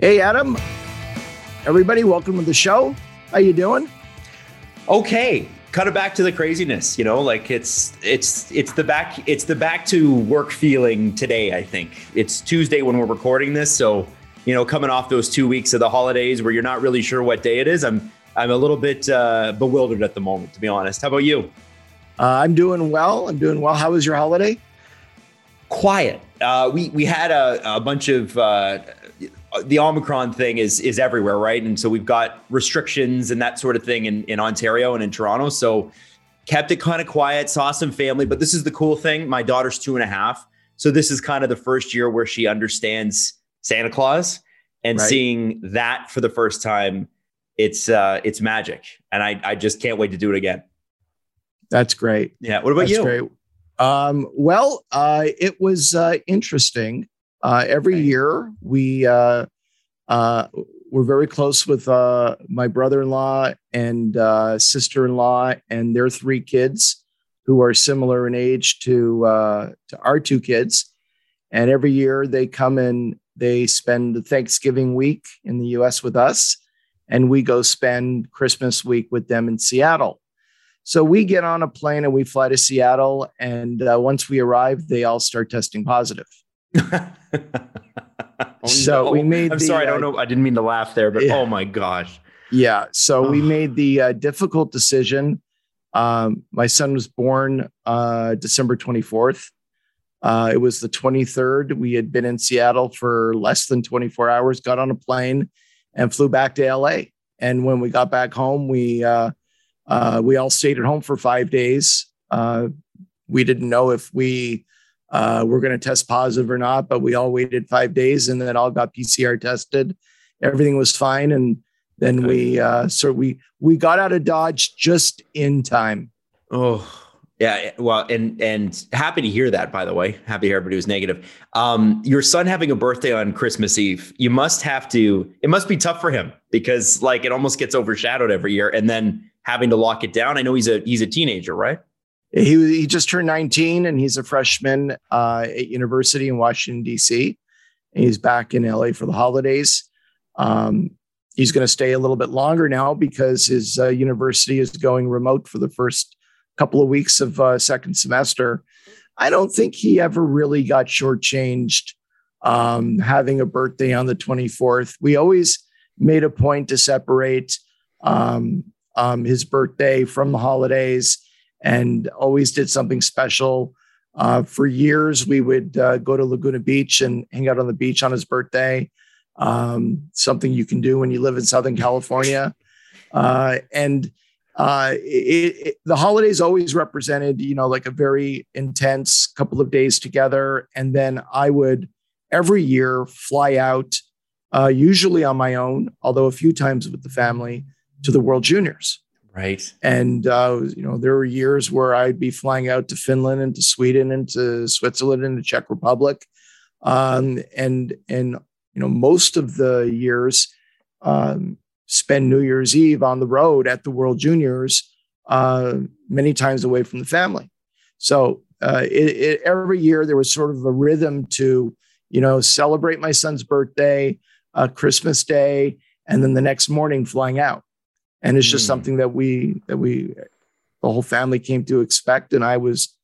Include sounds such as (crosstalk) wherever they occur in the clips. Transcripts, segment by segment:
Hey, Adam. Everybody, welcome to the show. How you doing? Okay. Cut it back to the craziness, you know, like it's it's it's the back it's the back to work feeling today, I think. It's Tuesday when we're recording this, so you know, coming off those 2 weeks of the holidays where you're not really sure what day it is, I'm I'm a little bit uh, bewildered at the moment, to be honest. How about you? Uh, I'm doing well. I'm doing well. How was your holiday? Quiet. Uh, we we had a, a bunch of uh, the Omicron thing is is everywhere, right? And so we've got restrictions and that sort of thing in, in Ontario and in Toronto. So kept it kind of quiet, saw some family. But this is the cool thing. My daughter's two and a half. So this is kind of the first year where she understands Santa Claus and right. seeing that for the first time, it's uh it's magic. And I I just can't wait to do it again. That's great. Yeah. What about That's you? Great. Um, well, uh, it was uh, interesting. Uh, every year, we uh, uh, we're very close with uh, my brother-in-law and uh, sister-in-law and their three kids, who are similar in age to uh, to our two kids. And every year, they come and they spend the Thanksgiving week in the U.S. with us, and we go spend Christmas week with them in Seattle. So we get on a plane and we fly to Seattle, and uh, once we arrive, they all start testing positive. (laughs) oh, so no. we made. I'm the, sorry, I don't uh, know. I didn't mean to laugh there, but yeah. oh my gosh. Yeah. So we Oh. made the uh, difficult decision. Um, my son was born uh, December 24th. Uh, it was the 23rd. We had been in Seattle for less than 24 hours, got on a plane and flew back to LA. And when we got back home, we uh, uh, we all stayed at home for five days. Uh, we didn't know if we uh, were going to test positive or not, but we all waited five days and then all got PCR tested. Everything was fine, and then Okay. we uh, so we we got out of Dodge just in time. Oh, yeah. Well, and and happy to hear that. By the way, happy to hear everybody was negative. Um, your son having a birthday on Christmas Eve, you must have to. It must be tough for him because like it almost gets overshadowed every year, and then having to lock it down. I know he's a he's a teenager, right? He he just turned 19 and he's a freshman uh, at university in Washington D.C. He's back in LA for the holidays. Um, he's going to stay a little bit longer now because his uh, university is going remote for the first couple of weeks of uh, second semester. I don't think he ever really got shortchanged um, having a birthday on the 24th. We always made a point to separate um, um, his birthday from the holidays and always did something special. Uh, for years, we would uh, go to Laguna Beach and hang out on the beach on his birthday. Um, something you can do when you live in Southern California. Uh, and uh, it, it, the holidays always represented, you know, like a very intense couple of days together. And then I would every year fly out, uh, usually on my own, although a few times with the family, to the World Juniors. Right. And uh, you know, there were years where I'd be flying out to Finland and to Sweden and to Switzerland and the Czech Republic, um, and and you know, most of the years um, spend New Year's Eve on the road at the World Juniors, uh, many times away from the family. So uh, it, it, every year there was sort of a rhythm to you know celebrate my son's birthday, uh, Christmas Day, and then the next morning flying out and it's just Mm. something that we that we the whole family came to expect and i was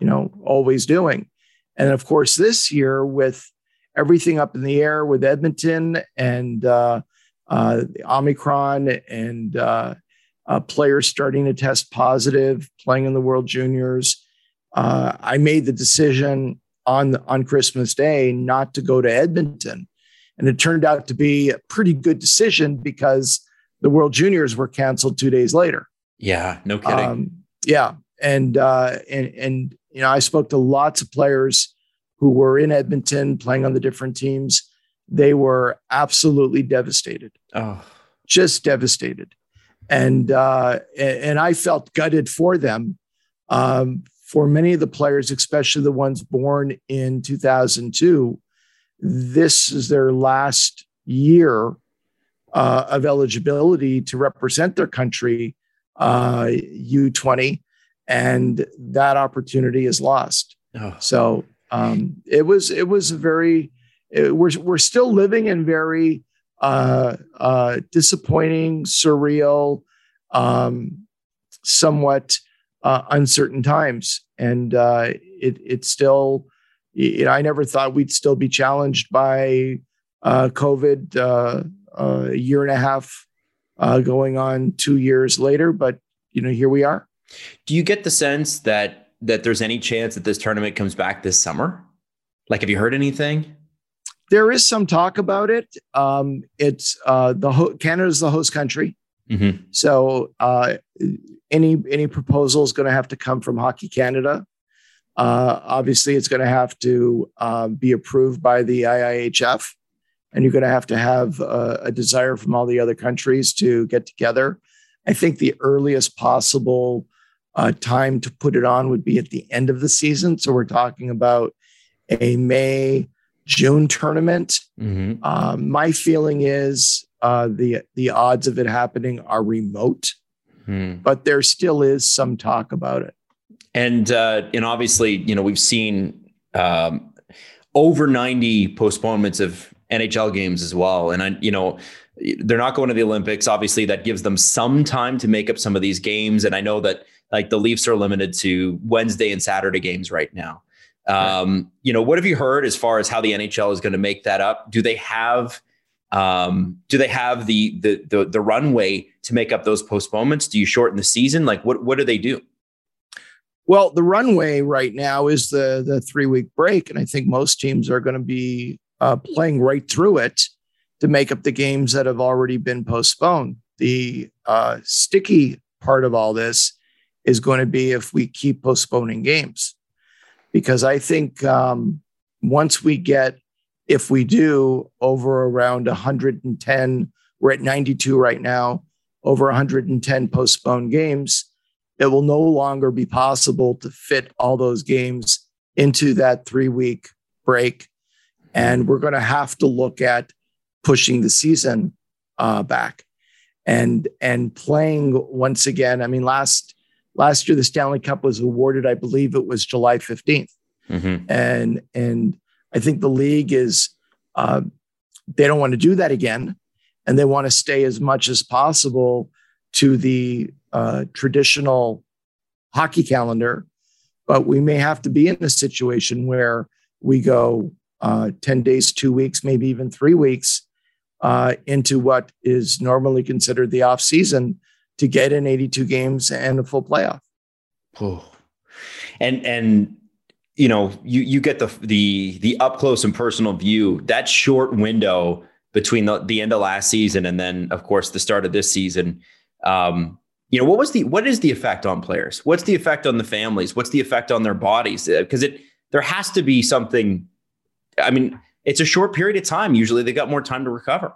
you know always doing and of course this year with everything up in the air with edmonton and uh, uh, the omicron and uh, uh, players starting to test positive playing in the world juniors uh, i made the decision on on christmas day not to go to edmonton and it turned out to be a pretty good decision because the World Juniors were canceled two days later. Yeah. No kidding. Um, yeah, and uh, and and you know, I spoke to lots of players who were in Edmonton playing on the different teams. They were absolutely devastated, oh. just devastated, and uh, and I felt gutted for them. Um, for many of the players, especially the ones born in 2002, this is their last year uh, of eligibility to represent their country uh, U20, and that opportunity is lost. Oh. So um, it was it was a very it, we're we're still living in very uh, uh, disappointing, surreal, um, somewhat uh, uncertain times, and uh, it it's still. You know, I never thought we'd still be challenged by uh, COVID uh, a year and a half going on two years later, but you know, here we are. Do you get the sense that that there's any chance that this tournament comes back this summer? Like, have you heard anything? There is some talk about it. Um, it's uh, the ho- Canada's the host country, mm-hmm. so uh, any any proposal is going to have to come from Hockey Canada. Uh, obviously, it's going to have to uh, be approved by the IIHF, and you're going to have to have a, a desire from all the other countries to get together. I think the earliest possible uh, time to put it on would be at the end of the season. So we're talking about a May June tournament. Mm-hmm. Uh, my feeling is uh, the the odds of it happening are remote, mm. but there still is some talk about it. And uh, and obviously, you know, we've seen um, over ninety postponements of NHL games as well. And I, you know, they're not going to the Olympics. Obviously, that gives them some time to make up some of these games. And I know that like the Leafs are limited to Wednesday and Saturday games right now. Um, you know, what have you heard as far as how the NHL is going to make that up? Do they have um, do they have the, the the the runway to make up those postponements? Do you shorten the season? Like what what do they do? Well, the runway right now is the the three week break, and I think most teams are going to be uh, playing right through it to make up the games that have already been postponed. The uh, sticky part of all this is going to be if we keep postponing games, because I think um, once we get, if we do, over around 110, we're at 92 right now, over 110 postponed games, it will no longer be possible to fit all those games into that three week break. And we're going to have to look at pushing the season uh, back and and playing once again. I mean, last last year the Stanley Cup was awarded, I believe it was July 15th. Mm-hmm. And and I think the league is uh, they don't want to do that again, and they want to stay as much as possible to the uh, traditional hockey calendar. But we may have to be in a situation where we go uh, 10 days, two weeks, maybe even three weeks uh, into what is normally considered the off season to get in 82 games and a full playoff. Oh. And and you know you you get the the the up close and personal view that short window between the, the end of last season and then of course the start of this season um, you know what was the what is the effect on players what's the effect on the families what's the effect on their bodies because it there has to be something i mean it's a short period of time. Usually they got more time to recover.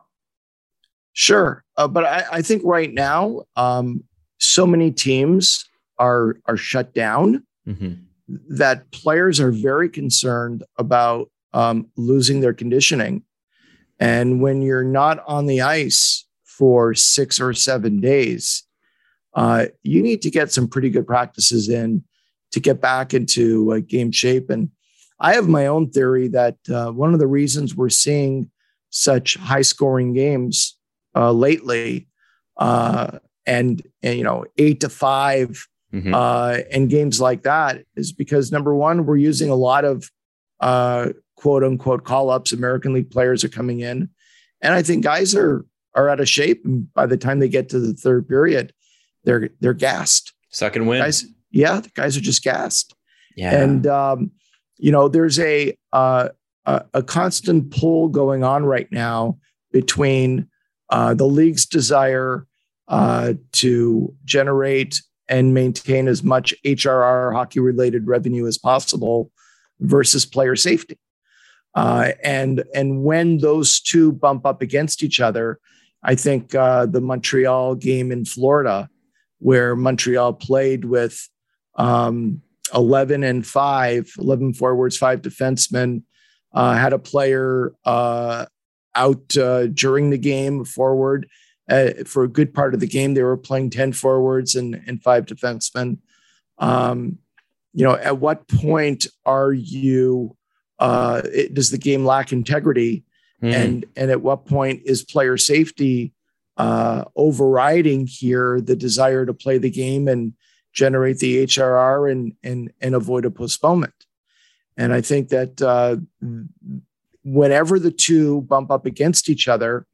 Sure. Uh, but I, I, think right now, um, so many teams are, are shut down mm-hmm. that players are very concerned about um, losing their conditioning. And when you're not on the ice for six or seven days, uh, you need to get some pretty good practices in to get back into uh, game shape. And I have my own theory that uh, one of the reasons we're seeing such high scoring games uh, lately, uh, and, and, you know eight to 5 mm-hmm. Uh, and games like that is because number one, we're using a lot of uh, quote unquote call ups. American League players are coming in, and I think guys are are out of shape. And by the time they get to the third period, they're they're gassed. Second win, guys. Yeah, the guys are just gassed. Yeah, and um, you know, there's a, uh, a, a constant pull going on right now between uh, the league's desire uh, to generate and maintain as much HRR hockey related revenue as possible versus player safety. Uh, and and when those two bump up against each other, I think uh, the Montreal game in Florida, where Montreal played with um, 11 and 5, 11 forwards, five defensemen. Uh, had a player uh, out uh, during the game forward. Uh, for a good part of the game, they were playing 10 forwards and, and five defensemen. Um, you know, at what point are you, uh, it, does the game lack integrity mm. and and at what point is player safety uh, overriding here the desire to play the game and generate the HRR and and and avoid a postponement. And I think that uh, whenever the two bump up against each other,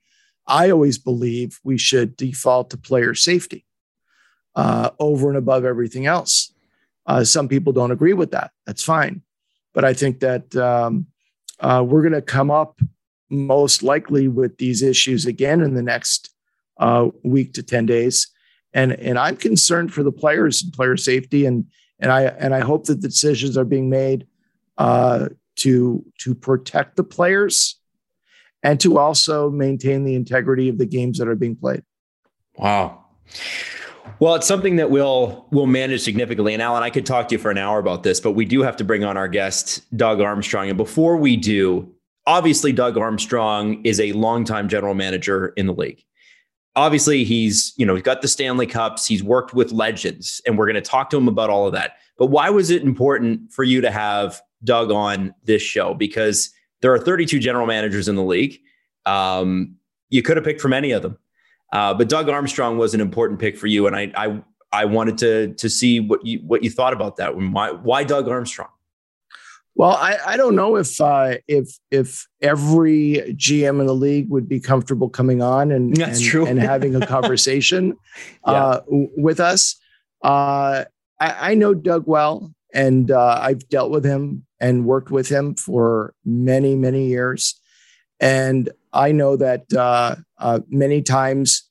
I always believe we should default to player safety uh, over and above everything else. Uh, some people don't agree with that. That's fine. But I think that um, uh, we're going to come up most likely with these issues again in the next uh, week to 10 days. And, and I'm concerned for the players and player safety. And, and, I, and I hope that the decisions are being made uh, to, to protect the players and to also maintain the integrity of the games that are being played. Wow. Well, it's something that we'll we'll manage significantly. And Alan, I could talk to you for an hour about this, but we do have to bring on our guest, Doug Armstrong. And before we do, obviously Doug Armstrong is a longtime general manager in the league. Obviously, he's, you know, he's got the Stanley Cups, he's worked with legends, and we're going to talk to him about all of that. But why was it important for you to have Doug on this show? Because there are 32 general managers in the league. Um, you could have picked from any of them. Uh, but Doug Armstrong was an important pick for you, and I I, I wanted to to see what you what you thought about that. Why why Doug Armstrong? Well, I, I don't know if uh, if if every GM in the league would be comfortable coming on and That's and, true. and having a (laughs) conversation yeah. uh, with us. Uh, I, I, know Doug well, and uh, I've dealt with him and worked with him for many many years, and I know that uh, uh, many times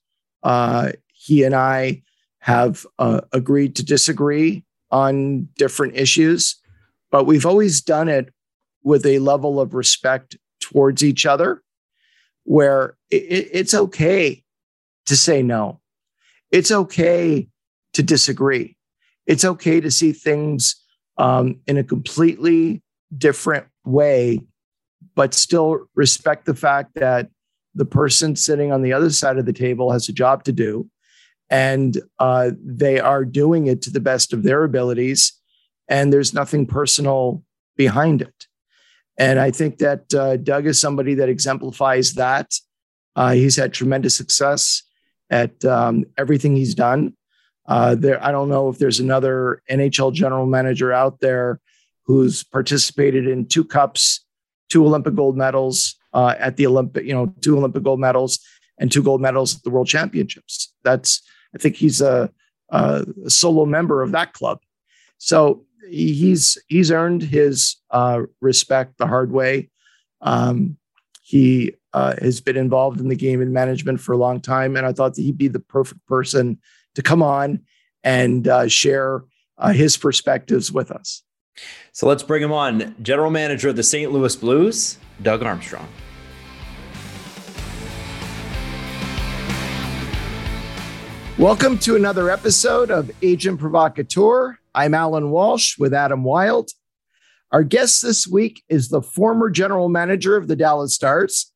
uh, he and I have uh, agreed to disagree on different issues, but we've always done it with a level of respect towards each other where it, it's okay to say no. It's okay to disagree. It's okay to see things um, in a completely different way but still respect the fact that the person sitting on the other side of the table has a job to do and uh, they are doing it to the best of their abilities and there's nothing personal behind it and i think that uh, doug is somebody that exemplifies that uh, he's had tremendous success at um, everything he's done uh, there i don't know if there's another nhl general manager out there who's participated in two cups two Olympic gold medals uh, at the Olympic, you know, two Olympic gold medals and two gold medals at the World Championships. That's, I think he's a, a solo member of that club. So he's he's earned his uh, respect the hard way. Um, he uh, has been involved in the game and management for a long time, and I thought that he'd be the perfect person to come on and uh, share uh, his perspectives with us. So let's bring him on. General Manager of the St. Louis Blues, Doug Armstrong. Welcome to another episode of Agent Provocateur. I'm Alan Walsh with Adam Wylde. Our guest this week is the former general manager of the Dallas Stars,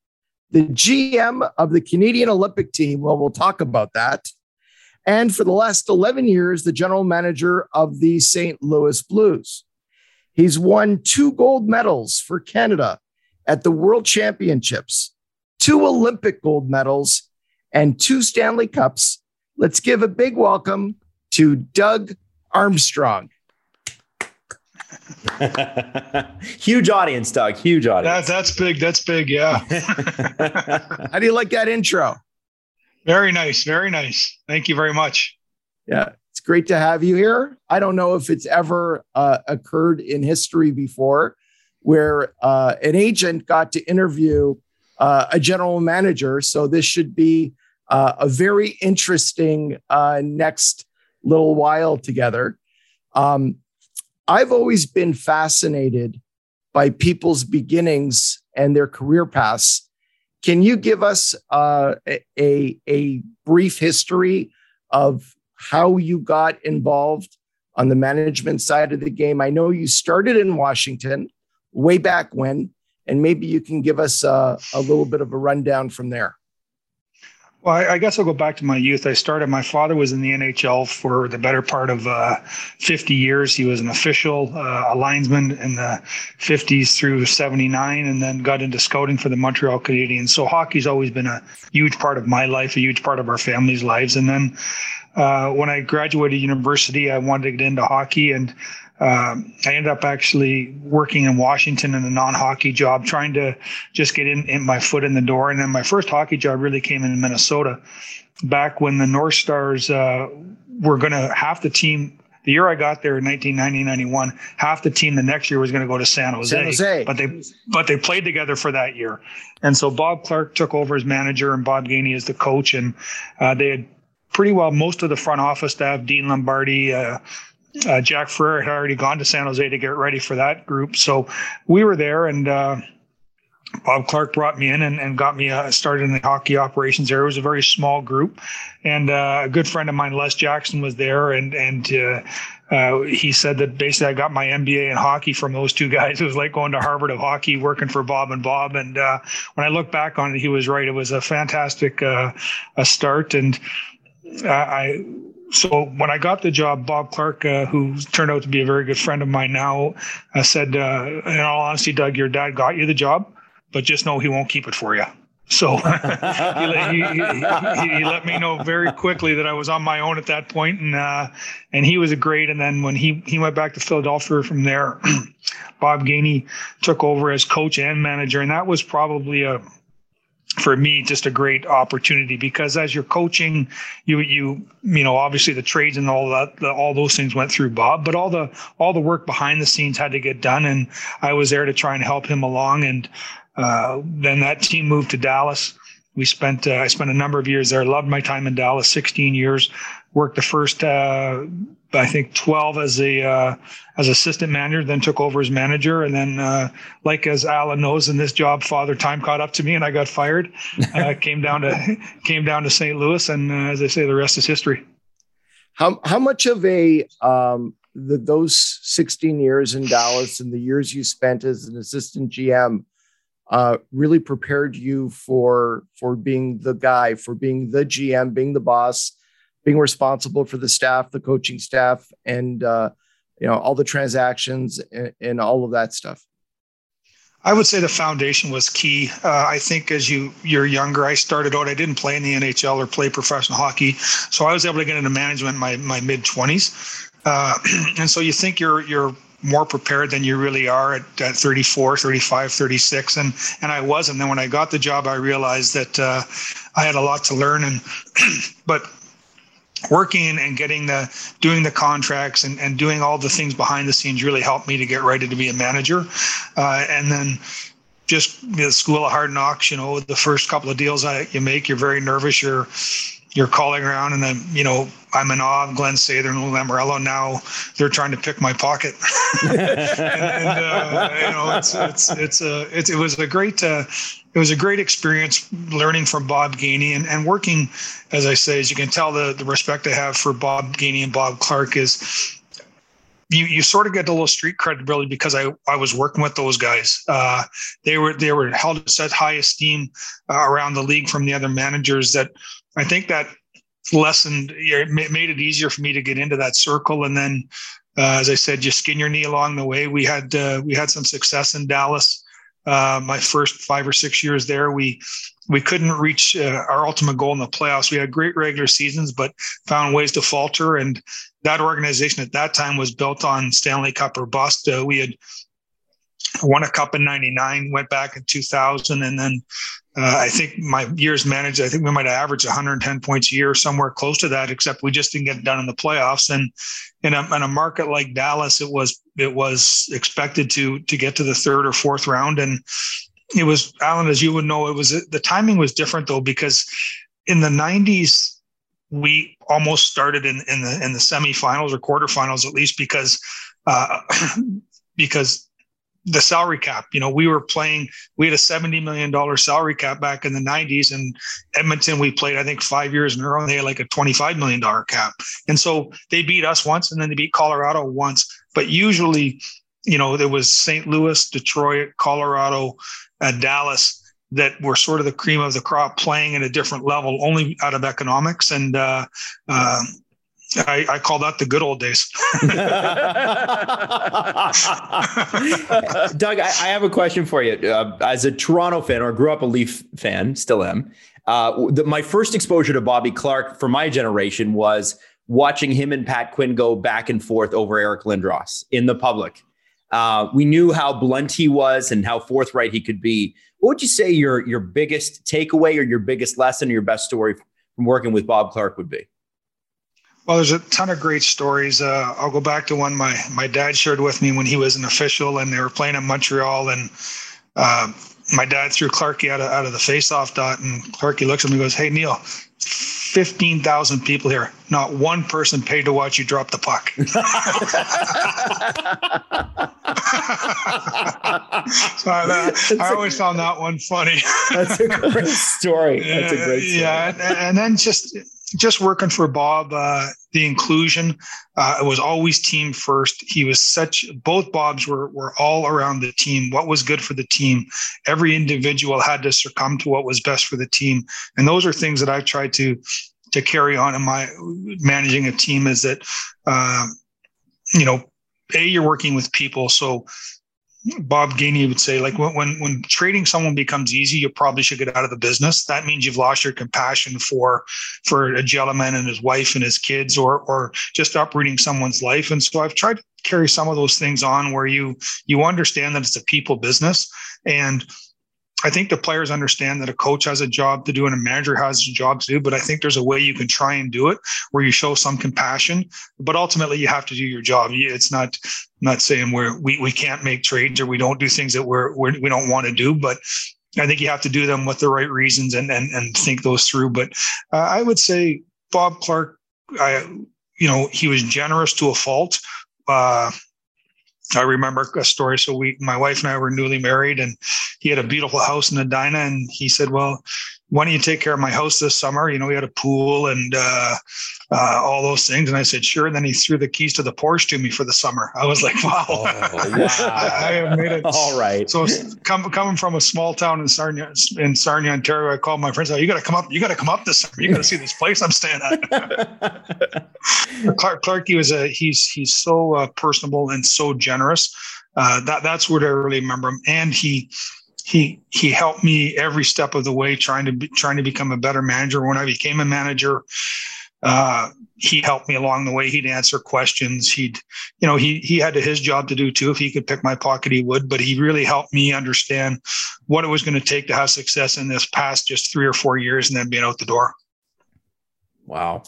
the GM of the Canadian Olympic team. Well, we'll talk about that. And for the last 11 years, the general manager of the St. Louis Blues. He's won two gold medals for Canada at the World Championships, two Olympic gold medals, and two Stanley Cups. Let's give a big welcome to Doug Armstrong. (laughs) Huge audience, Doug. Huge audience. That, that's big. That's big. Yeah. (laughs) (laughs) How do you like that intro? Very nice. Very nice. Thank you very much. Yeah It's great to have you here. I don't know if it's ever uh, occurred in history before where uh, an agent got to interview uh, a general manager. So this should be uh, a very interesting uh, next little while together. Um, I've always been fascinated by people's beginnings and their career paths. Can you give us uh, a, a brief history of how you got involved on the management side of the game. I know you started in Washington way back when, and maybe you can give us a, a little bit of a rundown from there. Well, I, I, guess I'll go back to my youth. I started, my father was in the NHL for the better part of uh, 50 years. He was an official, uh, a linesman in the 50s through 79, and then got into scouting for the Montreal Canadiens. So hockey's always been a huge part of my life, a huge part of our family's lives. And then uh, when I graduated university, I wanted to get into hockey and um, I ended up actually working in Washington in a non-hockey job, trying to just get in, in my foot in the door. And then my first hockey job really came in Minnesota, back when the North Stars uh, were going to half the team. The year I got there in 1990, 91, half the team the next year was going to go to San Jose, San Jose. But they but they played together for that year, and so Bob Clarke took over as manager and Bob Gainey as the coach, and uh, they had pretty well most of the front office staff, Dean Lombardi, uh, uh, Jack Ferreira had already gone to San Jose to get ready for that group. So we were there and uh, Bob Clarke brought me in and, and got me uh, started in the hockey operations there. It was a very small group. And uh, a good friend of mine, Les Jackson, was there. And, and uh, uh, he said that basically I got my MBA in hockey from those two guys. (laughs) It was like going to Harvard of hockey, working for Bob and Bob. And when I look back on it, he was right. It was a fantastic a start. And I so when I got the job, Bob Clarke, uh, who turned out to be a very good friend of mine now, uh, said, uh, "In all honesty, Doug, your dad got you the job, but just know he won't keep it for you." So (laughs) he, he, he, he, let me know very quickly that I was on my own at that point, and uh, and he was great. And then when he he went back to Philadelphia from there, (clears throat) Bob Gainey took over as coach and manager, and that was probably a for me just a great opportunity because as you're coaching you you you know obviously the trades and all that the, all those things went through bob but all the all the work behind the scenes had to get done and i was there to try and help him along and uh, then that team moved to dallas. We spent uh, i spent a number of years there loved my time in dallas 16 years worked the first uh, I think 12 as a uh, as assistant manager, then took over as manager, and then uh, like as Alan knows in this job, father time caught up to me, and I got fired. (laughs) Uh, came down to came down to St. Louis, and uh, as I say, the rest is history. How how much of a um, the, those 16 years in Dallas and the years you spent as an assistant GM uh, really prepared you for for being the guy, for being the GM, being the boss being responsible for the staff, the coaching staff, and uh, you know all the transactions and, and, all of that stuff. I would say the foundation was key. Uh, I think as you you're younger, I started out. I didn't play in the NHL or play professional hockey, so I was able to get into management in my my mid twenties. Uh, (clears throat) and so you think you're you're more prepared than you really are at, at 34 35 36 and and i was and then when i got the job i realized that uh, i had a lot to learn and (clears throat) but working and getting the doing the contracts and, and doing all the things behind the scenes really helped me to get ready to be a manager. Uh, and then just the school of hard knocks you know the first couple of deals that you make you're very nervous you're you're calling around and then you know i'm in awe of glen sather and lamoriello now they're trying to pick my pocket and, (laughs) and uh, you know it's it's it's a it, it was a great uh, it was a great experience learning from Bob Gainey and, and working, as I say, as you can tell, the, the respect I have for Bob Gainey and Bob Clarke is you, you sort of get a little street credibility because I, I was working with those guys. Uh, they were they were held in such high esteem uh, around the league from the other managers that I think that lessened it made it easier for me to get into that circle. And then, uh, as I said, you skin your knee along the way. We had uh, we had some success in Dallas uh, my first five or six years there, we we couldn't reach uh, our ultimate goal in the playoffs. We had great regular seasons, but found ways to falter. And that organization at that time was built on Stanley Cup or bust. Uh, we had won a cup in 99 went back in 2000 and then uh, i think my years managed i think we might have averaged 110 points a year somewhere close to that except we just didn't get done in the playoffs. And in a, in a market like dallas it was it was expected to to get to the third or fourth round. And it was alan as you would know it was the timing was different though because in the 90s we almost started in, in the in the semifinals or quarterfinals at least because uh, (clears throat) because the salary cap. You know, we were playing, we had a $70 million salary cap back in the 90s. And Edmonton, we played, I think, five years in a row, and they had like a $25 million cap. And so they beat us once and then they beat Colorado once. But usually, you know, there was St. Louis, Detroit, Colorado, uh, Dallas. that were sort of the cream of the crop playing at a different level, only out of economics. And uh, uh, I, I, call that the good old days. (laughs) Doug, I, I, have a question for you. Uh, as a Toronto fan, or grew up a Leaf fan, still am. Uh, the, my first exposure to Bobby Clarke for my generation was watching him and Pat Quinn go back and forth over Eric Lindros in the public. Uh, we knew how blunt he was and how forthright he could be. What would you say your your biggest takeaway or your biggest lesson or your best story from working with Bob Clarke would be? Well, there's a ton of great stories. Uh, I'll go back to one my my dad shared with me when he was an official and they were playing in Montreal and. Uh, my dad threw Clarky out of, out of the face-off dot, and Clarky looks at me and goes, "Hey Neil, fifteen thousand people here. Not one person paid to watch you drop the puck." (laughs) so I, I always a, found that one funny. that's a great story. That's a (laughs) great story. Yeah, and, and then just just working for Bob, uh, the inclusion, uh, was always team first. He was such, both Bobs were, were all around the team. What was good for the team? Every individual had to succumb to what was best for the team. And those are things that I've tried to, to carry on in my managing a team is that, uh, you know, A, you're working with people. So Bob Gainey would say, like when, when trading someone becomes easy, you probably should get out of the business. That means you've lost your compassion for for a gentleman and his wife and his kids, or or just uprooting someone's life. And so I've tried to carry some of those things on where you you understand that it's a people business and I think the players understand that a coach has a job to do and a manager has a job to do, but I think there's a way you can try and do it where you show some compassion, but ultimately you have to do your job. It's not not saying we're we, we can't make trades or we don't do things that we're, we're we don't want to do, but I think you have to do them with the right reasons and and, and think those through. But uh, I would say Bob Clarke, I you know he was generous to a fault. Uh, I remember a story. So we, my wife and I were newly married, and he had a beautiful house in Edina, and he said, "Well, why don't you take care of my house this summer? You know, we had a pool and uh, uh, all those things. And I said, sure. And then he threw the keys to the Porsche to me for the summer. I was like, wow, oh, (laughs) wow. I, have made it. All right. So come, coming from a small town in Sarnia, in Sarnia, Ontario, I called my friends. Oh, you got to come up. You got to come up this summer. You got to see this place I'm staying at. (laughs) Clarke, Clarke, he was a, he's, he's so uh, personable and so generous. Uh, that that's what I really remember him. And he, he he helped me every step of the way trying to be, trying to become a better manager. When i became a manager uh, he helped me along the way. He'd answer questions. He'd you know he he had his job to do too. If he could pick my pocket he would but he really helped me understand what it was going to take to have success in this past just three or four years and then being out the door. Wow.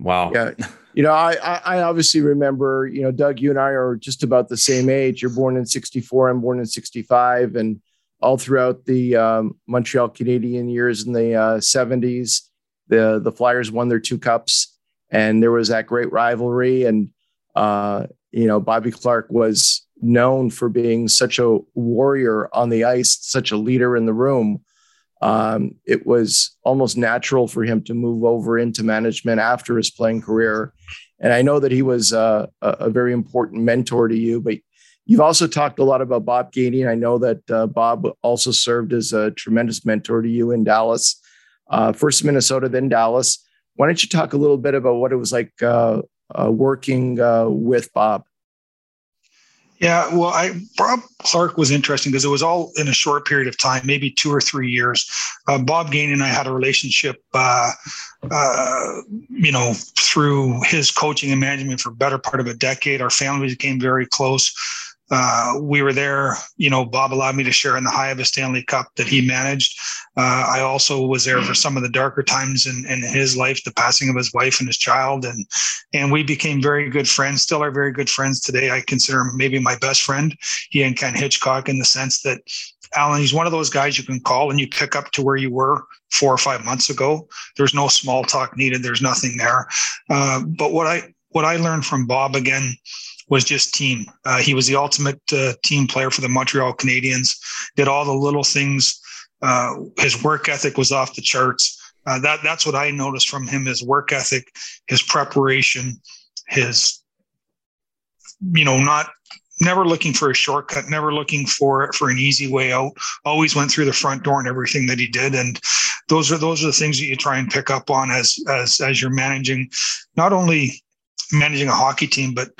Wow. Yeah (laughs) you know, I, I obviously remember, you know, Doug, you and I are just about the same age. You're born in 64, I'm born in 65. And all throughout the um, Montreal Canadian years in the uh, 70s, the, the Flyers won their two cups. And there was that great rivalry. And, uh, you know, Bobby Clarke was known for being such a warrior on the ice, such a leader in the room um, it was almost natural for him to move over into management after his playing career. And I know that he was uh, a, very important mentor to you, but you've also talked a lot about Bob Gainey. And I know that uh, Bob also served as a tremendous mentor to you in Dallas, uh, first Minnesota, then Dallas. Why don't you talk a little bit about what it was like uh, uh, working uh, with Bob? Yeah, well, I Bob Clarke was interesting because it was all in a short period of time, maybe two or three years. Uh, Bob Gainey and I had a relationship, uh, uh, you know, through his coaching and management for better part of a decade. Our families became very close uh, we were there. You know, Bob allowed me to share in the high of a Stanley Cup that he managed. Uh, I also was there for some of the darker times in, in his life, the passing of his wife and his child, and and we became very good friends. Still are very good friends today. I consider him maybe my best friend. He and Ken Hitchcock in the sense that Alan, he's one of those guys you can call and you pick up to where you were four or five months ago. There's no small talk needed. There's nothing there. Uh, but what I what I learned from Bob again was just team. Uh, he was the ultimate uh, team player for the Montreal Canadiens. Did all the little things. Uh, his work ethic was off the charts. Uh, that that's what I noticed from him: his work ethic, his preparation, his you know not never looking for a shortcut, never looking for for an easy way out. Always went through the front door and everything that he did, and those are those are the things that you try and pick up on as as as you're managing, not only managing a hockey team, but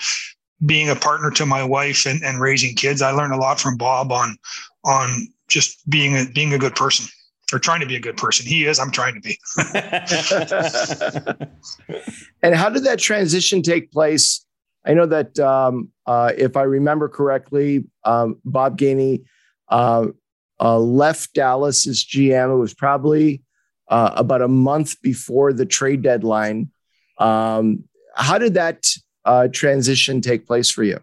being a partner to my wife and, and raising kids. I learned a lot from Bob on on just being a being a good person or trying to be a good person. He is. I'm trying to be. (laughs) and how did that transition take place? I know that um, uh, if I remember correctly, um, Bob Gainey uh, uh, left Dallas as GM. It was probably uh, about a month before the trade deadline. Um, how did that uh, transition take place for you?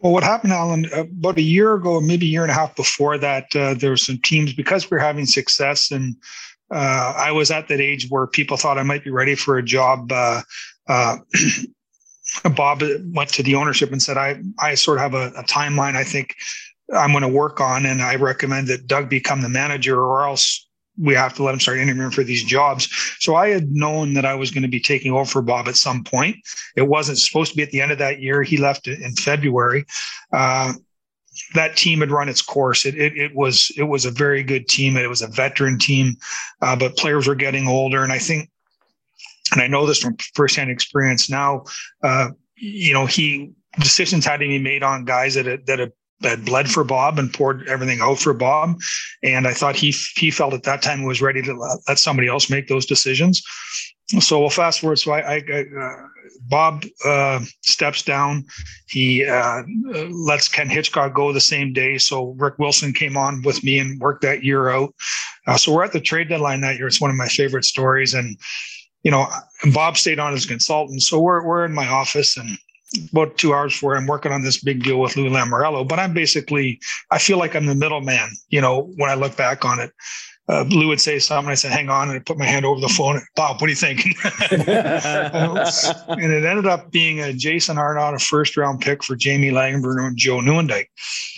Well, what happened, Alan, about a year ago, maybe a year and a half before that, uh, there were some teams because we are having success, and uh, I was at that age where people thought I might be ready for a job. Uh, uh (clears throat) Bob went to the ownership and said, "I I sort of have a, a timeline. I think I'm going to work on, and I recommend that Doug become the manager, or else we have to let him start interviewing for these jobs. So I had known that I was going to be taking over for Bob at some point. It wasn't supposed to be at the end of that year. He left in February. Uh, that team had run its course. It, it, it, was it was a very good team. It was a veteran team, uh, but players were getting older. And I think, and I know this from firsthand experience now. Uh, you know, he decisions had to be made on guys that had, that had had bled for Bob and poured everything out for Bob. And I thought he he felt at that time was ready to let somebody else make those decisions. So we'll fast forward. So I, I uh, Bob uh, steps down. He uh, lets Ken Hitchcock go the same day. So Rick Wilson came on with me and worked that year out. Uh, so we're at the trade deadline that year. It's one of my favorite stories. And you know, Bob stayed on as consultant. So we're we're in my office and about two hours for I'm working on this big deal with Lou Lamoriello, but I'm basically, I feel like I'm the middleman, you know, when I look back on it uh, Lou would say something. I said, "Hang on," and I put my hand over the phone. Bob, what do you think? (laughs) and it ended up being a Jason Arnott, a first-round pick for Jamie Langenbrunner and Joe Nieuwendyk.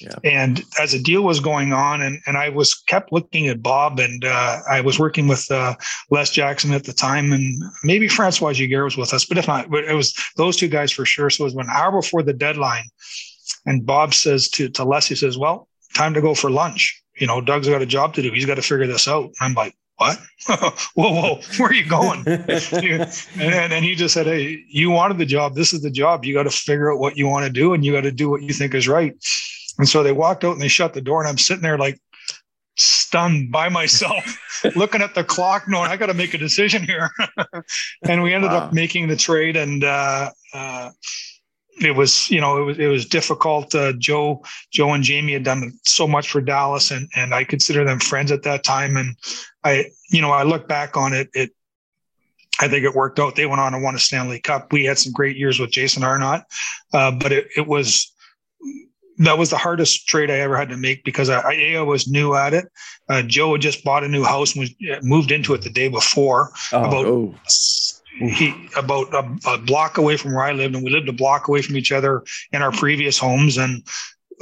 Yeah. And as a deal was going on, and and I was kept looking at Bob, and uh, I was working with uh, Les Jackson at the time, and maybe Francois Giguère was with us, but if not, it was those two guys for sure. So it was an hour before the deadline, and Bob says to to Les, he says, "Well, time to go for lunch." You know, Doug's got a job to do. He's got to figure this out. I'm like, what? (laughs) whoa, whoa, where are you going? (laughs) and, and he just said, Hey, you wanted the job. This is the job. You got to figure out what you want to do and you got to do what you think is right. And so they walked out and they shut the door and I'm sitting there like stunned by myself, (laughs) looking at the clock, knowing I got to make a decision here. and we ended wow. up making the trade and, uh, uh, it was you know it was it was difficult. Uh, Joe Joe and Jamie had done so much for Dallas, and and I consider them friends at that time. And I you know I look back on it, it I think it worked out. They went on and won a Stanley Cup. We had some great years with Jason Arnott, uh, but it, it was that was the hardest trade I ever had to make because I, I was new at it. Uh, Joe had just bought a new house and was, moved into it the day before. Oh, about oh he about a, a, block away from where I lived, and we lived a block away from each other in our previous homes, and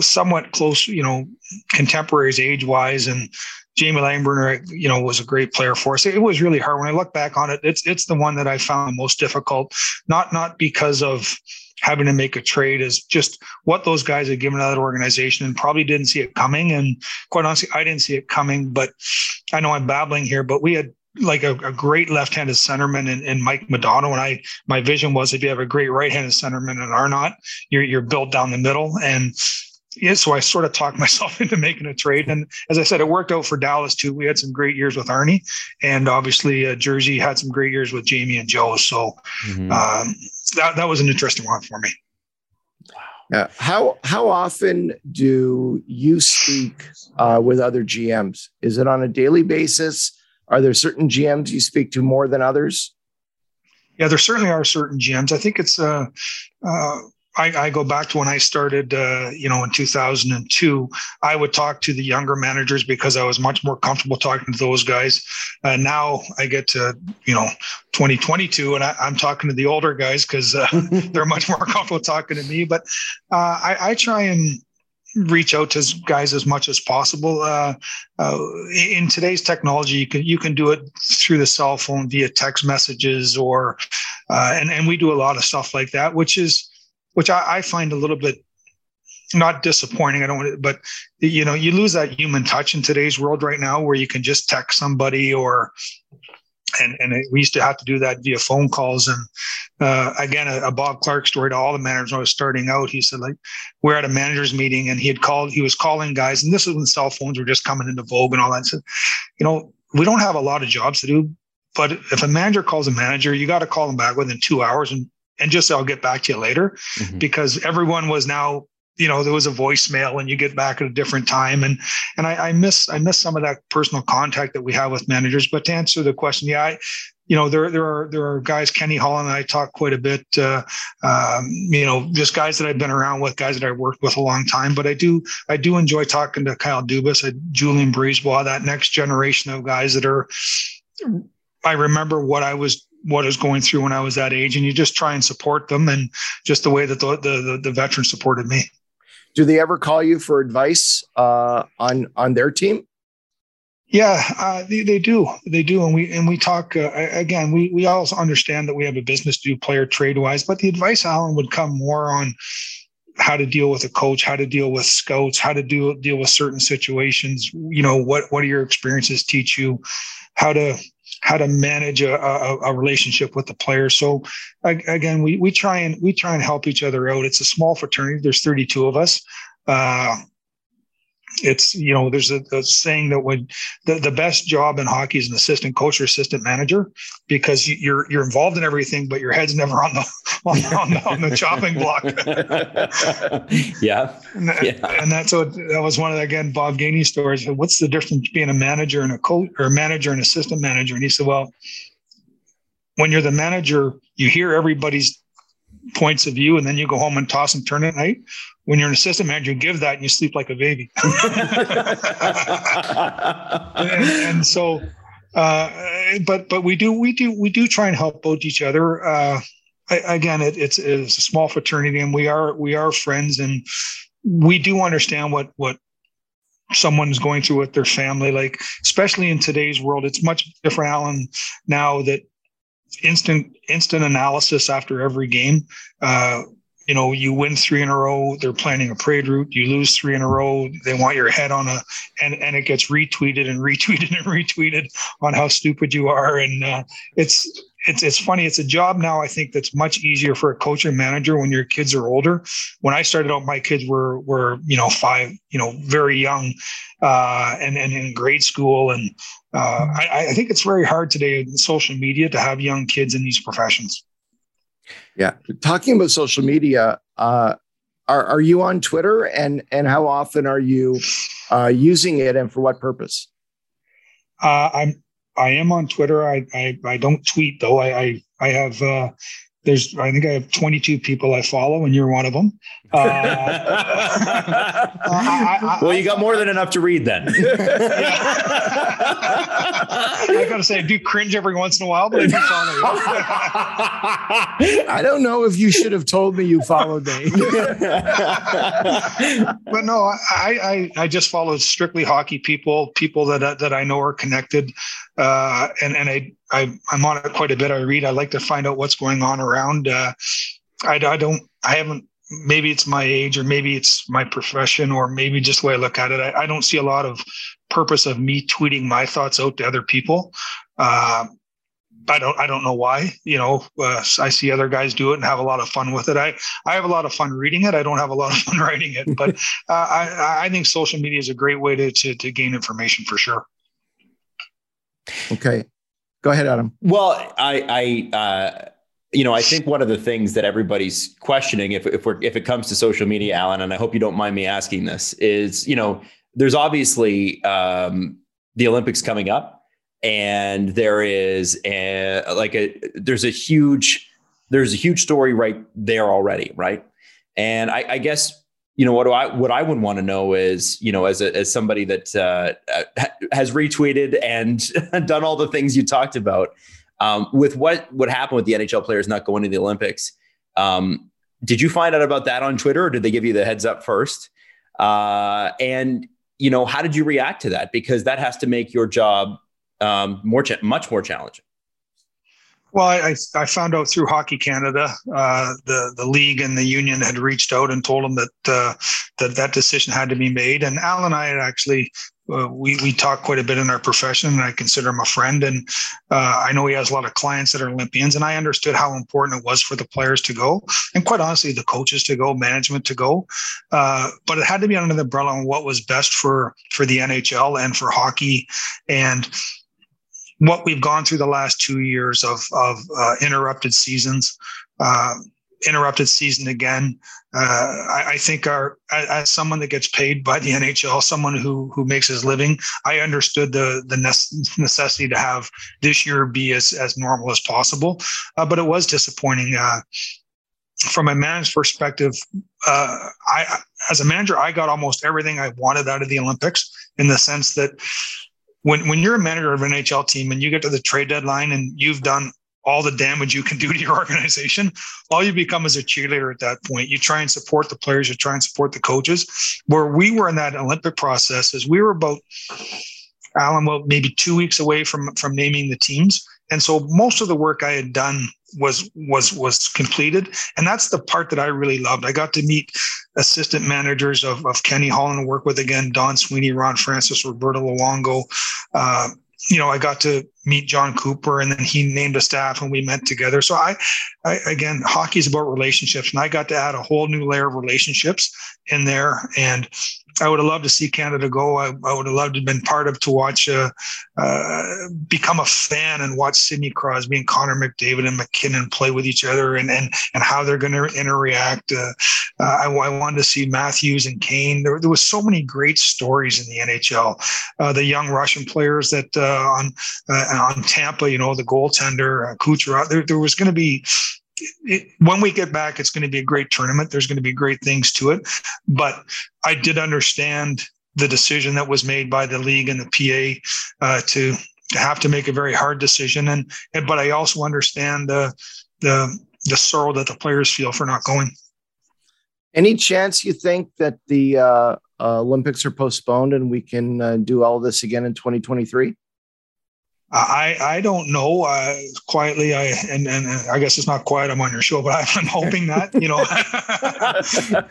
somewhat close, you know, contemporaries age wise. And Jamie Langenbrunner, you know, was a great player for us. It was really hard when I look back on it. It's it's the one that I found most difficult, not not because of having to make a trade is just what those guys had given to that organization and probably didn't see it coming. And quite honestly, I didn't see it coming, but I know I'm babbling here, but we had like a, a great left-handed centerman and, in Mike Modano. And I, my vision was if you have a great right-handed centerman and Arnott, you're, you're built down the middle. And yeah, so I sort of talked (laughs) myself into making a trade. And as I said, it worked out for Dallas too. We had some great years with Arnie, and obviously uh, Jersey had some great years with Jamie and Joe. So mm-hmm. um, that that was an interesting one for me. Yeah. How how often do you speak uh, with other GMs? Is it on a daily basis? Are there certain GMs you speak to more than others? Yeah, there certainly are certain GMs. I think it's uh, uh I, I, go back to when I started, uh, you know, in 2002. I would talk to the younger managers because I was much more comfortable talking to those guys. Uh, now I get to, you know, 2022, and I, am talking to the older guys because uh, (laughs) they're much more comfortable talking to me. But uh, I, I, try and reach out to guys as much as possible. Uh, uh, in today's technology, you can you can do it through the cell phone via text messages, or uh, and and we do a lot of stuff like that, which is which I, I, find a little bit not disappointing. I don't want to, but you know, you lose that human touch in today's world right now, where you can just text somebody or and and it, we used to have to do that via phone calls. And uh, again, a, a, Bob Clarke story to all the managers when I was starting out. He said like we're at a managers meeting and he had called. He was calling guys, and this was when cell phones were just coming into vogue and all that. So, you know, we don't have a lot of jobs to do, but if a manager calls a manager, you got to call them back within two hours and and just say, I'll get back to you later, mm-hmm. because everyone was now you know there was a voicemail and you get back at a different time. And and I, I, miss i miss some of that personal contact that we have with managers. But to answer the question yeah i you know there there are there are guys kenny holland and i talk quite a bit uh, um, you know just guys that i've been around with guys that i've worked with a long time. But i do i do enjoy talking to kyle dubas uh, Julien BriseBois that next generation of guys that are i remember what i was what was going through when I was that age, and you just try and support them, and just the way that the the, the veterans supported me do they ever call you for advice uh, on on their team? Yeah, uh, they, they do. They do, and we and we talk uh, again. We we also understand that we have a business to do, player trade wise, but the advice, Alan, would come more on how to deal with a coach, how to deal with scouts, how to deal deal with certain situations. You know, what what do your experiences teach you? How to how to manage a, a, a, relationship with the player. So again, we we try and we try and help each other out. It's a small fraternity. There's 32 of us. Uh, it's you know there's a, a, saying that would the, the best job in hockey is an assistant coach or assistant manager because you're you're involved in everything but your head's never on the on, on, the, on the chopping block. (laughs) Yeah. And, yeah. and that's what that was one of the, again bob gainey stories what's the difference between a manager and a coach or a manager and assistant manager? And he said well when you're the manager you hear everybody's points of view and then you go home and toss and turn at night when you're an assistant manager, you give that and you sleep like a baby. (laughs) and, and, so, uh, but but we do we do we do try and help both each other. Uh, I, again, it, it's it's a small fraternity, and we are we are friends, and we do understand what what someone's going through with their family. Like especially in today's world, it's much different, Alan. Now that instant instant analysis after every game. Uh, you know, you win three in a row, they're planning a parade route. You lose three in a row, they want your head on a, and and it gets retweeted and (laughs) retweeted and retweeted on how stupid you are. And uh, it's it's it's funny. It's a job now. I think that's much easier for a coach and manager when your kids are older. When I started out, my kids were were you know five, you know, very young, uh, and and in grade school. And uh, I, I think it's very hard today in social media to have young kids in these professions. Yeah. Talking about social media, uh, are, are you on Twitter and, and how often are you uh, using it and for what purpose? Uh, I'm, I am on Twitter. I, I, I don't tweet though. I, I, I have, uh, there's I think I have 22 people I follow, and you're one of them. Uh, I, I, well, you got more than enough to read then. (laughs) I gotta say, I do cringe every once in a while, but I do follow you. I don't know if you should have told me you followed me. (laughs) but no, I, I I just follow strictly hockey people, people that that I know are connected, uh, and and I I, am on it quite a bit. I read. I like to find out what's going on around. Uh, I, I don't. I haven't. Maybe it's my age, or maybe it's my profession, or maybe just the way I look at it. I, I don't see a lot of purpose of me tweeting my thoughts out to other people. Uh, I don't. I don't know why. You know, uh, I see other guys do it and have a lot of fun with it. I I have a lot of fun reading it. I don't have a lot of fun (laughs) writing it, but uh, I I think social media is a great way to to, to gain information for sure. Okay. Go ahead, Adam. Well, I, I, uh, you know, I think one of the things that everybody's questioning, if if we're if it comes to social media, Alan, and I hope you don't mind me asking this, is you know, there's obviously um, the Olympics coming up, and there is a, like a there's a huge there's a huge story right there already, right? And I, I guess you know what do I what I would want to know is you know as a, as somebody that uh, has retweeted and (laughs) done all the things you talked about um, with what what happened with the NHL players not going to the Olympics. Um, did you find out about that on Twitter, or did they give you the heads up first? Uh, and you know how did you react to that? Because that has to make your job um, more cha- much more challenging. Well, I, I found out through Hockey Canada, uh, the the league and the union had reached out and told them that uh, that that decision had to be made. And Al and I had actually uh, we we talk quite a bit in our profession, and I consider him a friend. And uh, I know he has a lot of clients that are Olympians, and I understood how important it was for the players to go, and quite honestly, the coaches to go, management to go. Uh, but it had to be under the umbrella on what was best for for the NHL and for hockey, and what we've gone through the last two years of of uh, interrupted seasons. Interrupted season again. Uh, I, I, think our as someone that gets paid by the (laughs) NHL, someone who who makes his living, I understood the the necessity to have this year be as as normal as possible. Uh, but it was disappointing. Uh, from a manager's perspective, uh, I as a manager, I got almost everything I wanted out of the Olympics in the sense that when when you're a manager of an NHL team and you get to the trade deadline and you've done all the damage you can do to your (laughs) organization, all you become is a cheerleader at that point. You try and support the players, you try and support the coaches. Where we were in that Olympic process is we were about Alan, well, maybe two weeks away from from naming the teams. And so most of the work I had done was was was completed and that's the part that i really loved i got to meet assistant managers of, of kenny holland work with again don sweeney ron francis roberto luongo uh, you know i got to meet Jon Cooper and then he named a staff and we met together. So I, I again hockey is about relationships and i got to add a whole new layer of relationships in there. And I would have loved to see Canada go. I, I would have loved to have been part of to watch, uh, uh, become a fan and watch Sidney Crosby and Connor McDavid and MacKinnon play with each other and and and how they're going to interact. Uh, uh, I, I, wanted to see Matthews and Kane. There, there was so many great stories in the NHL. Uh, the young Russian players that uh, on on Tampa, you know, the goaltender Kucherov. There, there was going to be it, when we get back, it's going to be a great tournament. There's going to be great things to it. But I did understand the decision that was made by the league and the PA uh, to to have to make a very hard decision. And, and but I also understand the the the sorrow that the players feel for not going. Any chance you think that the uh, uh, Olympics are postponed and we can uh, do all this again in 2023? I I don't know. Uh, quietly, I and, and I guess it's not quiet. I'm on your show, but (laughs) I'm hoping that you know.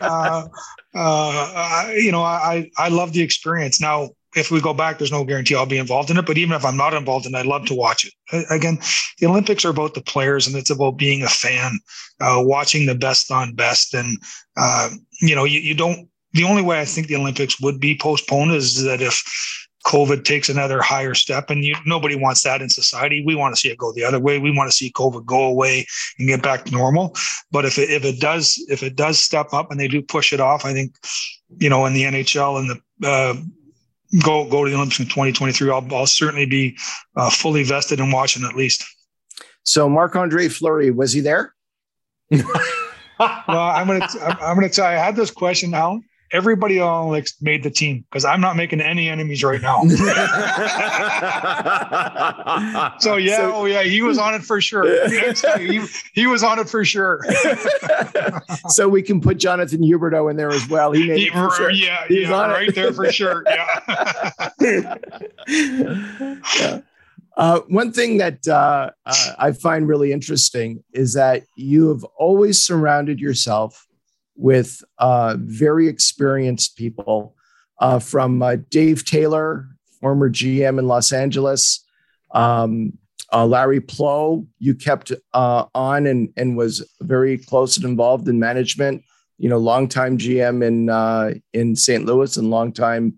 (laughs) uh, uh, you know, I I love the experience. Now, if we go back, there's no guarantee I'll be involved in it. But even if I'm not involved in it, I'd love to watch it. Again, the Olympics are about the players, and it's about being a fan, uh, watching the best on best, and uh, you know, you, you don't. The only way I think the Olympics would be postponed is that if COVID takes another higher step, and you, nobody wants that in society. We want to see it go the other way. We want to see COVID go away and get back to normal. But if it, if it does if it does step up and they do push it off, I think you know in the NHL and the uh, go go to the Olympics in 2023, I'll, I'll certainly be uh, fully vested in watching at least. So Marc Andre Fleury was he there? (laughs) well, I'm gonna I'm gonna tell you. I had this question, Alan everybody on like made the team because I'm not making any enemies right now. (laughs) (laughs) so yeah, so, oh yeah, he was on it for sure. (laughs) he, he was on it for sure. so we can put Jonathan Huberdeau in there as well. He made he, it sure. Yeah, He's yeah, right it. there for sure. Yeah. yeah. Uh, one thing that uh, uh, I find really interesting is that you have always surrounded yourself with uh, very experienced people uh, from uh, Dave Taylor, former GM in Los Angeles, um, uh, Larry Pleau, you kept uh, on and, and was very close and involved in management. You know, longtime GM in uh, in St. Louis and longtime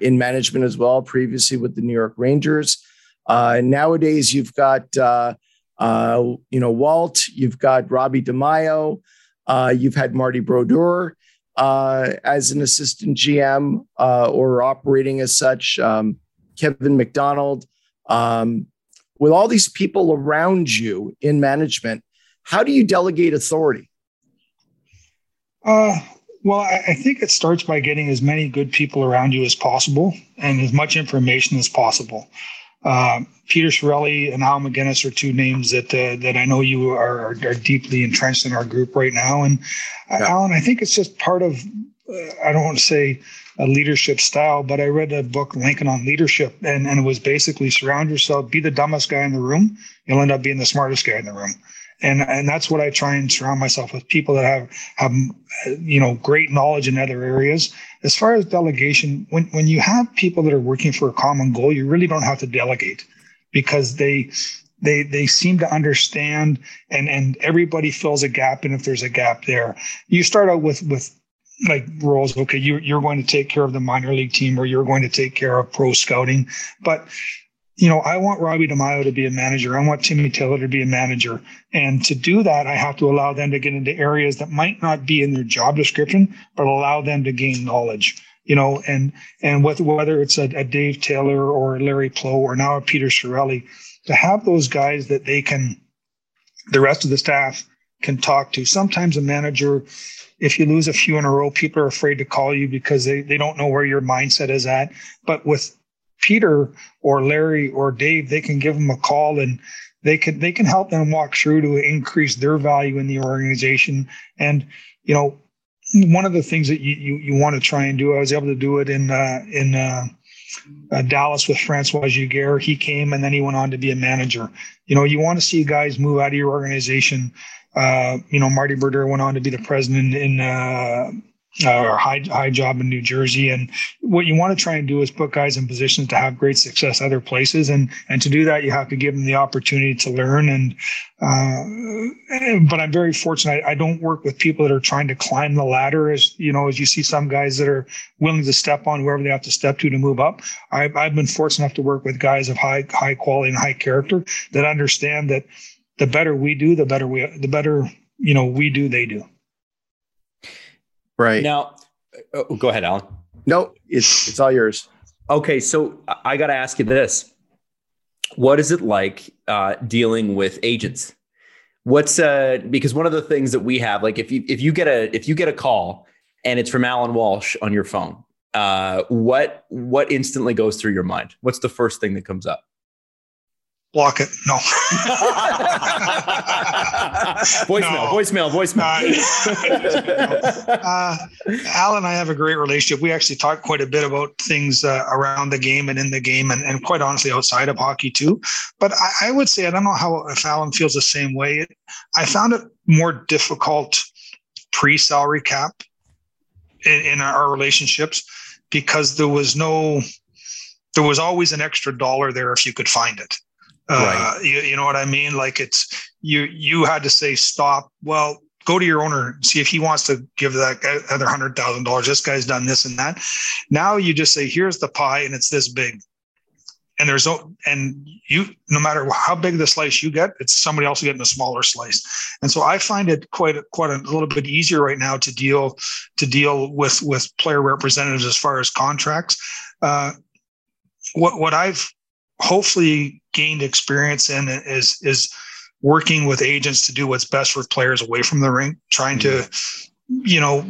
in management as well. Previously with the New York Rangers. nowadays, you've got you know Walt, you've got Robbie DiMaio. Uh, you've had Marty Brodeur uh, as an assistant GM uh, or operating as such, um, Kevin McDonald. Um, with all these people around you in management, how do you delegate authority? Uh, well, I, I think it starts by getting as many good people around you as possible and as much information as possible. Uh, Peter Chiarelli and Al MacInnis are two names that uh, that I know you are, are deeply entrenched in our group right now. And uh, yeah. Alan, I think it's just part of uh, I don't want to say a leadership style, but I read a book, Lincoln on Leadership, and, and it was basically surround yourself, be the dumbest guy in the room, you'll end up being the smartest guy in the room. And, and that's what I try and surround myself with people that have have you know great knowledge in other areas. As far as delegation, when when you have people that are working for a common goal, you really don't have to delegate because they they they seem to understand and and everybody fills a gap and if there's a gap there you start out with with like roles okay you, you're going to take care of the minor league team or you're going to take care of pro scouting but you know i want robbie DiMaio to be a manager i want timmy taylor to be a manager and to do that i have to allow them to get into areas that might not be in their job description but allow them to gain knowledge you know and and with whether it's a, a dave taylor or larry Pleau or now a peter Chiarelli, to have those guys that they can, the rest of the staff can talk to. Sometimes a manager, if you lose a few in a row, people are afraid to call you because they, they don't know where your mindset is at. But with Peter or Larry or Dave, they can give them a call and they can they can help them walk through to increase their value in the organization. And you know, one of the things that you you, you want to try and do, I was able to do it in uh, in uh, uh, Dallas with Francois Giguere. He came and then he went on to be a manager. You know, you want to see guys move out of your organization. Uh, you know, Marty Brodeur went on to be the president in uh, uh, high high job in New Jersey. And what you want to try and do is put guys in positions to have great success other places. And and to do that, you have to give them the opportunity to learn. And uh, but I'm very fortunate. I, I, don't work with people that are trying to climb the ladder. As you know, as you see some guys that are willing to step on wherever they have to step to to move up. I've I've been fortunate enough to work with guys of high high quality and high character that understand that the better we do, the better we the better you know we do, they do. Right. Now, oh, go ahead, Alan. No, it's it's all yours. Okay, so I got to ask you this: What is it like uh, dealing with agents? What's uh, because one of the things that we have, like if you if you get a if you get a call and it's from Alan Walsh on your phone, uh, what what instantly goes through your mind? What's the first thing that comes up? Block it. No. voicemail, (laughs) no. voicemail, voicemail. uh, Al and I have a great relationship. We actually talk quite a bit about things uh, around the game and in the game, and, and quite honestly, outside of hockey too. But I, I would say, I don't know how if Alan feels the same way. I found it more difficult pre salary cap in, in our relationships because there was no there was always an extra dollar there if you could find it right. Uh, you, you know what I mean? Like it's you you had to say stop. Well, go to your owner see if he wants to give that guy other hundred thousand dollars. This guy's done this and that. Now you just say, here's the pie, and it's this big. And there's no, and you, no matter how big the slice you get, it's somebody else getting a smaller slice. And so I find it quite, quite a little bit easier right now to deal, to deal with with player representatives as far as contracts. Uh, what what I've hopefully gained experience in is is working with agents to do what's best for players away from the ring, trying to, mm-hmm. you know,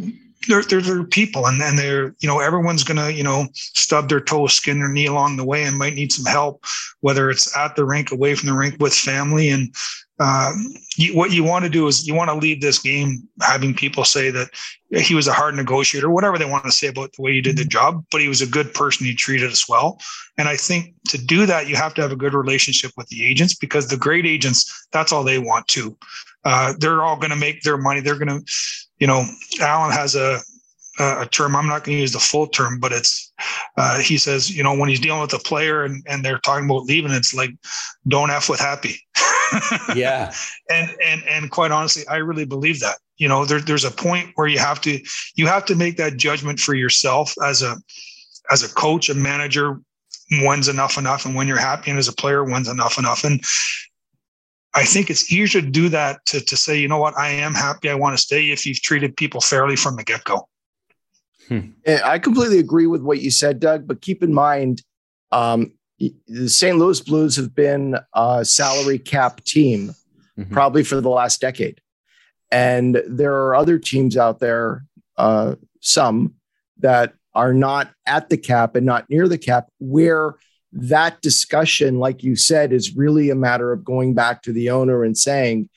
they're, they're, they're people and, and they're, you know, everyone's going to, you know, stub their toe, skin their knee along the way and might need some help, whether it's at the rink, away from the rink with family. And uh, you, what you want to do is you want to leave this game having people say that he was a hard negotiator, whatever they want to say about the way he did the job, but he was a good person. He treated us well. And I think to do that, you have to have a good relationship with the agents because the great agents, that's all they want to. Uh, they're all going to make their money. They're going to, you know, Alan has a, a term. I'm not going to use the full term, but it's, uh, he says, you know, when he's dealing with a player and, and they're talking about leaving, it's like, don't F with happy. (laughs) yeah. And and and quite honestly, I really believe that. You know, there, there's a point where you have to you have to make that judgment for yourself as a as a coach, a manager, when's enough enough, and when you're happy, and as a player, when's enough enough. And I think it's easier to do that to to say, you know what, I am happy, I want to stay if you've treated people fairly from the get go. Hmm. I completely agree with what you said, Doug. But keep in mind, um, the St. Louis Blues have been a salary cap team mm-hmm. probably for the last decade. And there are other teams out there, uh, some that are not at the cap and not near the cap, where that discussion, like you said, is really a matter of going back to the owner and saying,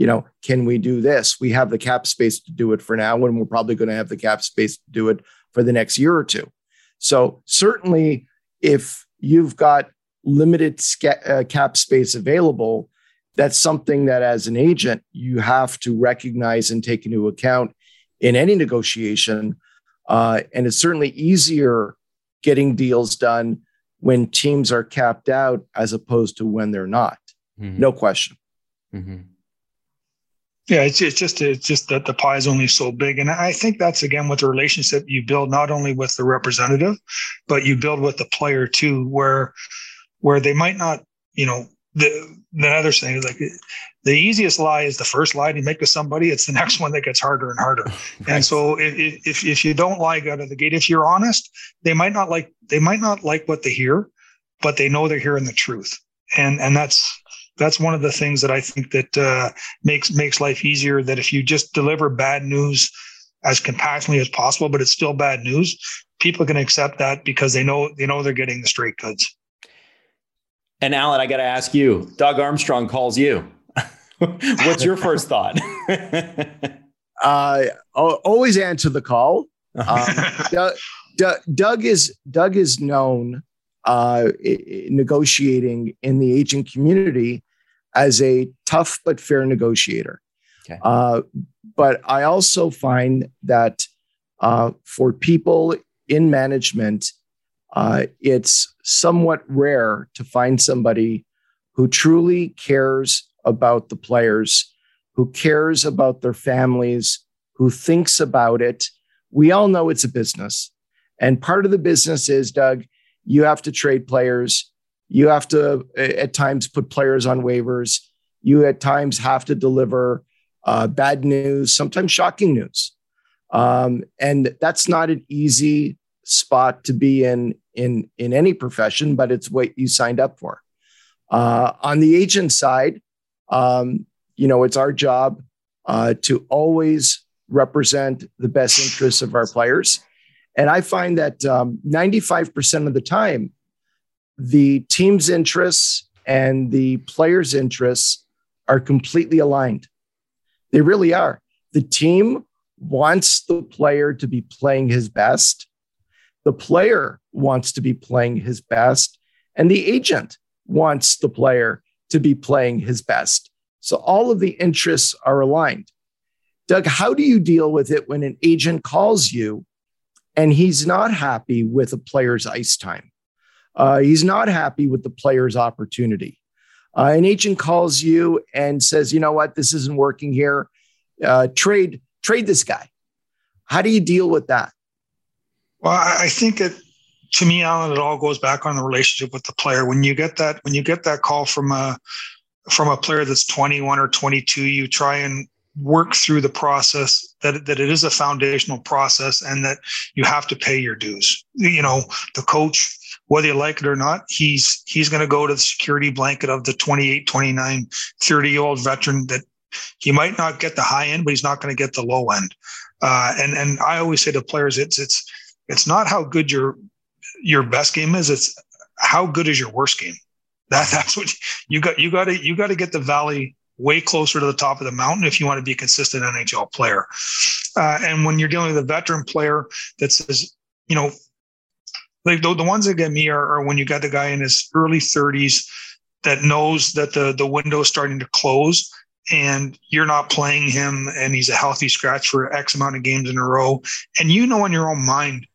you know, can we do this? We have the cap space to do it for now, and we're probably going to have the cap space to do it for the next year or two. So certainly, if you've got limited uh, cap space available, that's something that as an agent you have to recognize and take into account in any negotiation. Uh, and it's certainly easier getting deals done when teams are capped out as opposed to when they're not. Mm-hmm. No question. Mm-hmm. Yeah, it's, it's just it's just that the pie is only so big, and I think that's again with the relationship you build not only with the representative, but you build with the player too, where where they might not, you know, the the other thing is like the easiest lie is the first lie you make to somebody. It's the next one that gets harder and harder. (laughs) And so if, if if you don't lie out of the gate, if you're honest, they might not like they might not like what they hear, but they know they're hearing the truth. And and that's that's one of the things that I think that uh, makes makes life easier. That if you just deliver bad news as compassionately as possible, but it's still bad news, people can accept that because they know they know they're getting the straight goods. And Alan, I got to ask you, Doug Armstrong calls you. (laughs) What's your first thought? (laughs) uh, always answer the call. Um, Doug, Doug, is Doug is known uh, negotiating in the agent community as a tough but fair negotiator. Okay. Uh, but I also find that uh, for people in management, uh, it's somewhat rare to find somebody who truly cares about the players, who cares about their families, who thinks about it. We all know it's a business. And part of the business is, Doug, you have to trade players. You have to, at times, put players on waivers. You, at times, have to deliver uh, bad news, sometimes shocking news. Um, and that's not an easy spot to be in in in any profession, but it's what you signed up for. Uh, on the agent side, um, you know, it's our job uh, to always represent the best interests of our players. And I find that um, 95% of the time, the team's interests and the players' interests are completely aligned. They really are. The team wants the player to be playing his best. The player wants to be playing his best, and the agent wants the player to be playing his best. So all of the interests are aligned. Doug, how do you deal with it when an agent calls you and he's not happy with a player's ice time? Uh, he's not happy with the player's opportunity. Uh, an agent calls you and says, "You know what? This isn't working here. Uh, trade trade this guy." How do you deal with that? Well, I think it to me, Alan, it all goes back on the relationship with the player. When you get that, when you get that call from a from a player that's 21 or 22, you try and work through the process that, that it is a foundational process and that you have to pay your dues. You know, the coach, whether you like it or not, he's he's going to go to the security blanket of the 28, 29, 30 year old veteran that he might not get the high end, but he's not going to get the low end. Uh, and and I always say to players, it's it's it's not how good your your best game is. It's how good is your worst game. That (laughs) that's what you got. You got to you got to get the valley way closer to the top of the mountain if you want to be a consistent NHL player. Uh, and when you're dealing with a veteran player that says, you know, like the, the ones that get me are, are when you got the guy in his early 30s that knows that the the window is starting to close and you're not playing him and he's a healthy scratch for X amount of games in a row. And you know in your own mind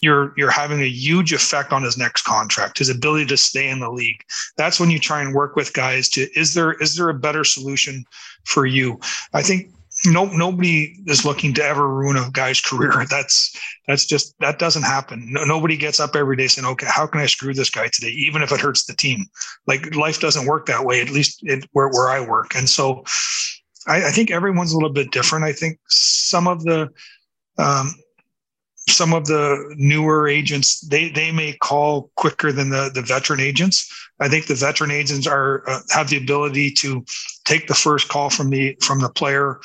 you're you're having a huge effect on his next contract his ability to stay in the league. That's when you try and work with guys to is there is there a better solution for you? I think no nobody is looking to ever ruin a guy's career. That's that's just that doesn't happen. No, nobody gets up every day saying okay how can i screw this guy today even if it hurts the team? Like life doesn't work that way at least it, where, where i work. And so I, I think everyone's a little bit different. I think some of the um, some of the newer agents they they may call quicker than the the veteran agents. I think the veteran agents are uh, have the ability to take the first call from the from the player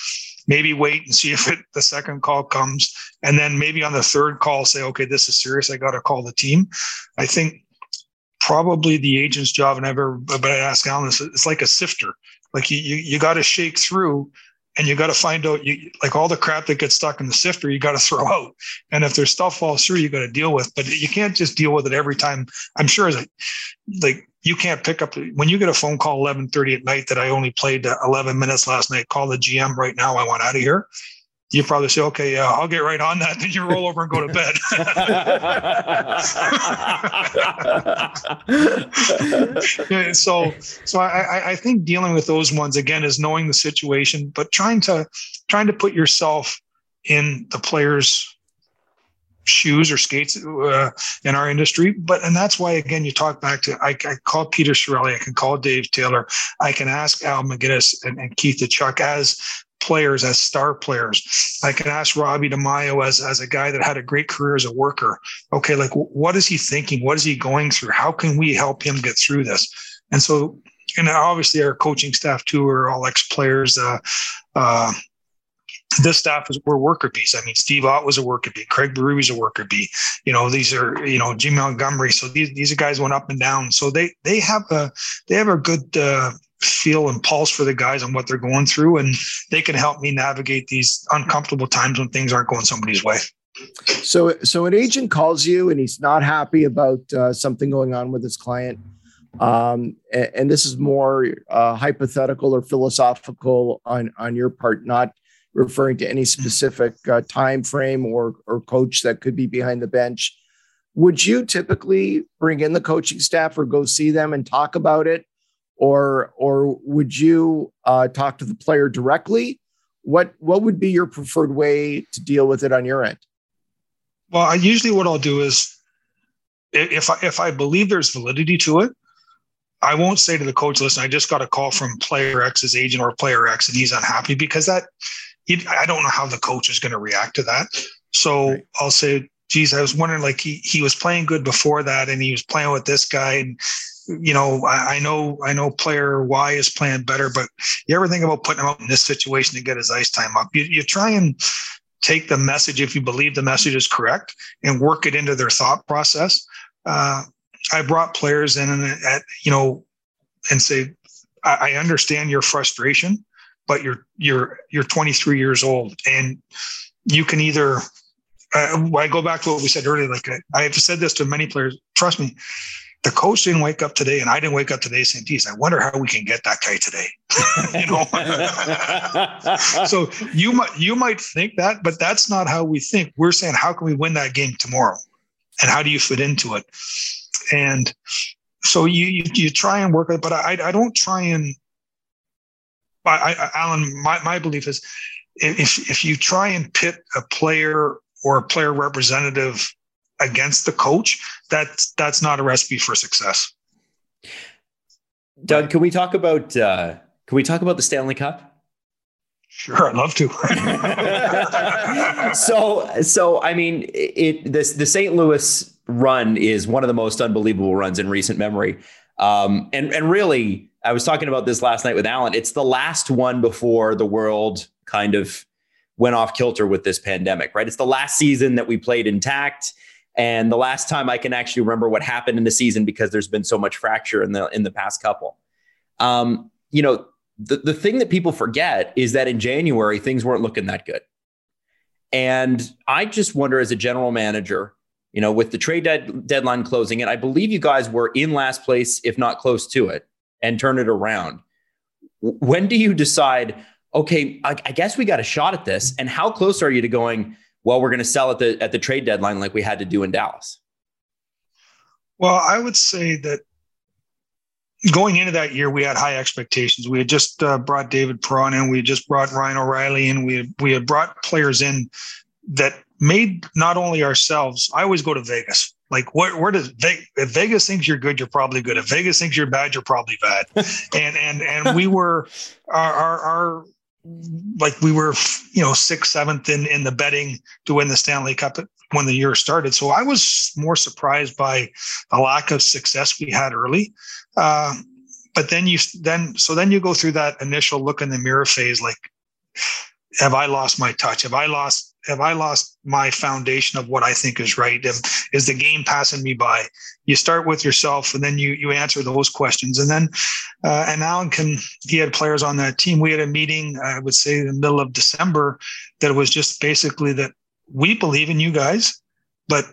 maybe wait and see (laughs) if it the second call comes and then maybe on the third call say okay this is serious. I got to call the team. I think probably the agent's job and I've ever but i ask alan this it's like a sifter. Like you you, you got to shake through and you got to find out you like all the crap that gets stuck in the sifter you got to throw (laughs) out. And if there's stuff falls through you got to deal with but you can't just deal with it every time. I'm sure like, like you can't pick up when you get a phone call 11:30 at night that I only played 11 minutes last night call the GM right now I want out of here you probably say, okay, yeah, I'll get right on that. (laughs) Then you roll over and go to bed. (laughs) so, so I, I think dealing with those ones again is knowing the situation, but trying to trying to put yourself in the player's shoes or skates uh, in our industry. But and that's why again you talk back to I, I call Peter Chiarelli, I can call Dave Taylor, I can ask Al MacInnis and, and Keith Tkachuk as players as star players. I can ask Robbie DiMaio as, as a guy that had a great career as a worker. Okay, like what is he thinking? What is he going through? How can we help him get through this? And so, and obviously our coaching staff too are all ex-players. Uh, uh, this staff is were worker bees. I mean, Steve Ott was a worker bee. Craig Berube was a worker bee. You know, these are you know Jim Montgomery. So these these guys went up and down. So they they have a they have a good uh, feel and pulse for the guys on what they're going through, and they can help me navigate these uncomfortable times when things aren't going somebody's way. So, so an agent calls you and he's not happy about uh, something going on with his client, um, and, and, this is more uh, hypothetical or philosophical on on your part, not referring to any specific uh, time frame or or coach that could be behind the bench. Would you typically bring in the coaching staff or go see them and talk about it? Or or would you uh, talk to the player directly? What what would be your preferred way to deal with it on your end? Well, I usually what I'll do is if I, if I believe there's validity to it, I won't say to the coach, "Listen, I just got a call from player X's agent or player X, and he's unhappy," because that I don't know how the coach is going to react to that. So right. I'll say, "Geez, I was wondering, like he he was playing good before that, and he was playing with this guy, and you know, I, I, know I know player Y is playing better, but you ever think about putting him out in this situation to get his ice time up? You, you try and take the message if you believe the message is correct and work it into their thought process. Uh, I brought players in and at you know and say, I, I understand your frustration, but you're you're you're 23 years old and you can either uh, I go back to what we said earlier. Like I, I've said this to many players. Trust me, the coach didn't wake up today and I didn't wake up today saying, geez, I wonder how we can get that guy today. (laughs) you know? (laughs) so you might you might think that, but that's not how we think. We're saying, how can we win that game tomorrow? And how do you fit into it? And so you you, you try and work it, but I I don't try and I, I Alan, my, my belief is if if you try and pit a player or a player representative against the coach, that's that's not a recipe for success. Doug, can we talk about uh, can we talk about the Stanley Cup? Sure, I'd love to. (laughs) so, so I mean, it this the St. Louis run is one of the most unbelievable runs in recent memory. Um, and and really, I was talking about this last night with Alan. It's the last one before the world kind of went off kilter with this pandemic, right? It's the last season that we played intact and the last time I can actually remember what happened in the season because there's been so much fracture in the in the past couple. Um, you know, the, the thing that people forget is that in January things weren't looking that good. And I just wonder as a general manager, you know, with the trade dead, deadline closing, and I believe you guys were in last place, if not close to it, and turn it around. When do you decide, okay, I, I guess we got a shot at this? And how close are you to going, well, we're going to sell at the at the trade deadline like we had to do in Dallas? Well, I would say that going into that year, we had high expectations. We had just uh, brought David Perron in. We had just brought Ryan O'Reilly in. We had, we had brought players in that made not only ourselves. I always go to Vegas. Like, where, where does Vegas, if Vegas thinks you're good, you're probably good. If Vegas thinks you're bad, you're probably bad. (laughs) and and and we were our, our, our like we were, you know, sixth, seventh in in the betting to win the Stanley Cup when the year started. So I was more surprised by the lack of success we had early. Uh, but then you then so then you go through that initial look in the mirror phase, like, have I lost my touch? Have I lost have I lost my foundation of what I think is right? Is the game passing me by? You start with yourself, and then you you answer those questions, and then uh, and Alan can he had players on that team. We had a meeting, I would say, in the middle of December, that was just basically that we believe in you guys, but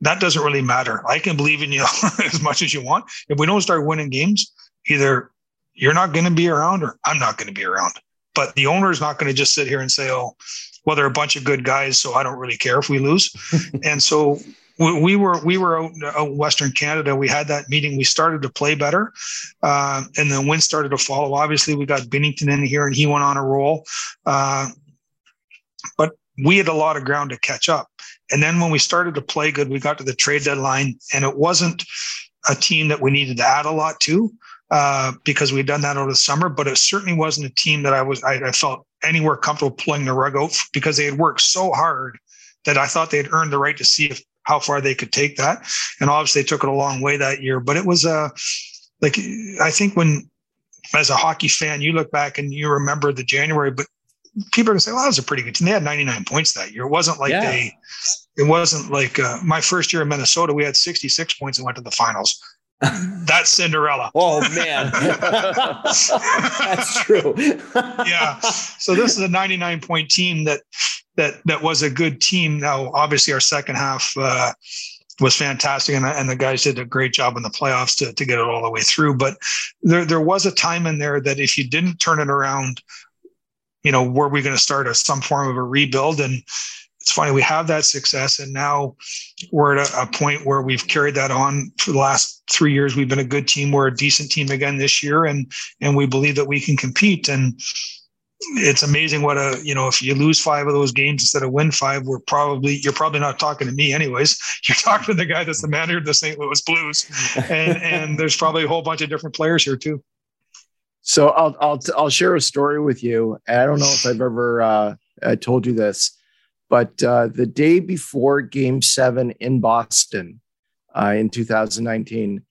that doesn't really matter. I can believe in you (laughs) as much as you want. If we don't start winning games, either you're not going to be around or I'm not going to be around. But the owner is not going to just sit here and say, oh, well, they're a bunch of good guys, so I don't really care if we lose. (laughs) and so we were we were out, out Western Canada. We had that meeting. We started to play better, uh, and then wins started to follow. Obviously, we got Binnington in here, and he went on a roll. Uh, but we had a lot of ground to catch up. And then when we started to play good, we got to the trade deadline, and it wasn't a team that we needed to add a lot to uh, because we'd done that over the summer. But it certainly wasn't a team that I was I, I felt anywhere comfortable pulling the rug out because they had worked so hard that I thought they had earned the right to see if how far they could take that. And obviously, they took it a long way that year. But it was a uh, like I think when as a hockey fan, you look back and you remember the January, but people are gonna say, "Well, that was a pretty good team." They had 99 points that year. It wasn't like yeah. they. It wasn't like uh, my first year in Minnesota. We had 66 points and went to the finals. (laughs) That's Cinderella. Oh man, (laughs) that's true. (laughs) yeah. So this is a 99 point team that that that was a good team. Now, obviously, our second half uh, was fantastic, and, and the guys did a great job in the playoffs to to get it all the way through. But there there was a time in there that if you didn't turn it around you know, were we going to start a, some form of a rebuild? And it's funny, we have that success. And now we're at a, a, point where we've carried that on for the last three years. We've been a good team. We're a decent team again this year. And, and we believe that we can compete. And it's amazing what a, you know, if you lose five of those games instead of win five, we're probably, you're probably not talking to me anyways. (laughs) You're talking to the guy that's the manager of the St. Louis Blues. And, (laughs) and there's probably a whole bunch of different players here too. So I'll I'll I'll share a story with you. I don't know if I've ever uh, uh, told you this, but uh, the day before Game Seven in Boston uh, in 2019,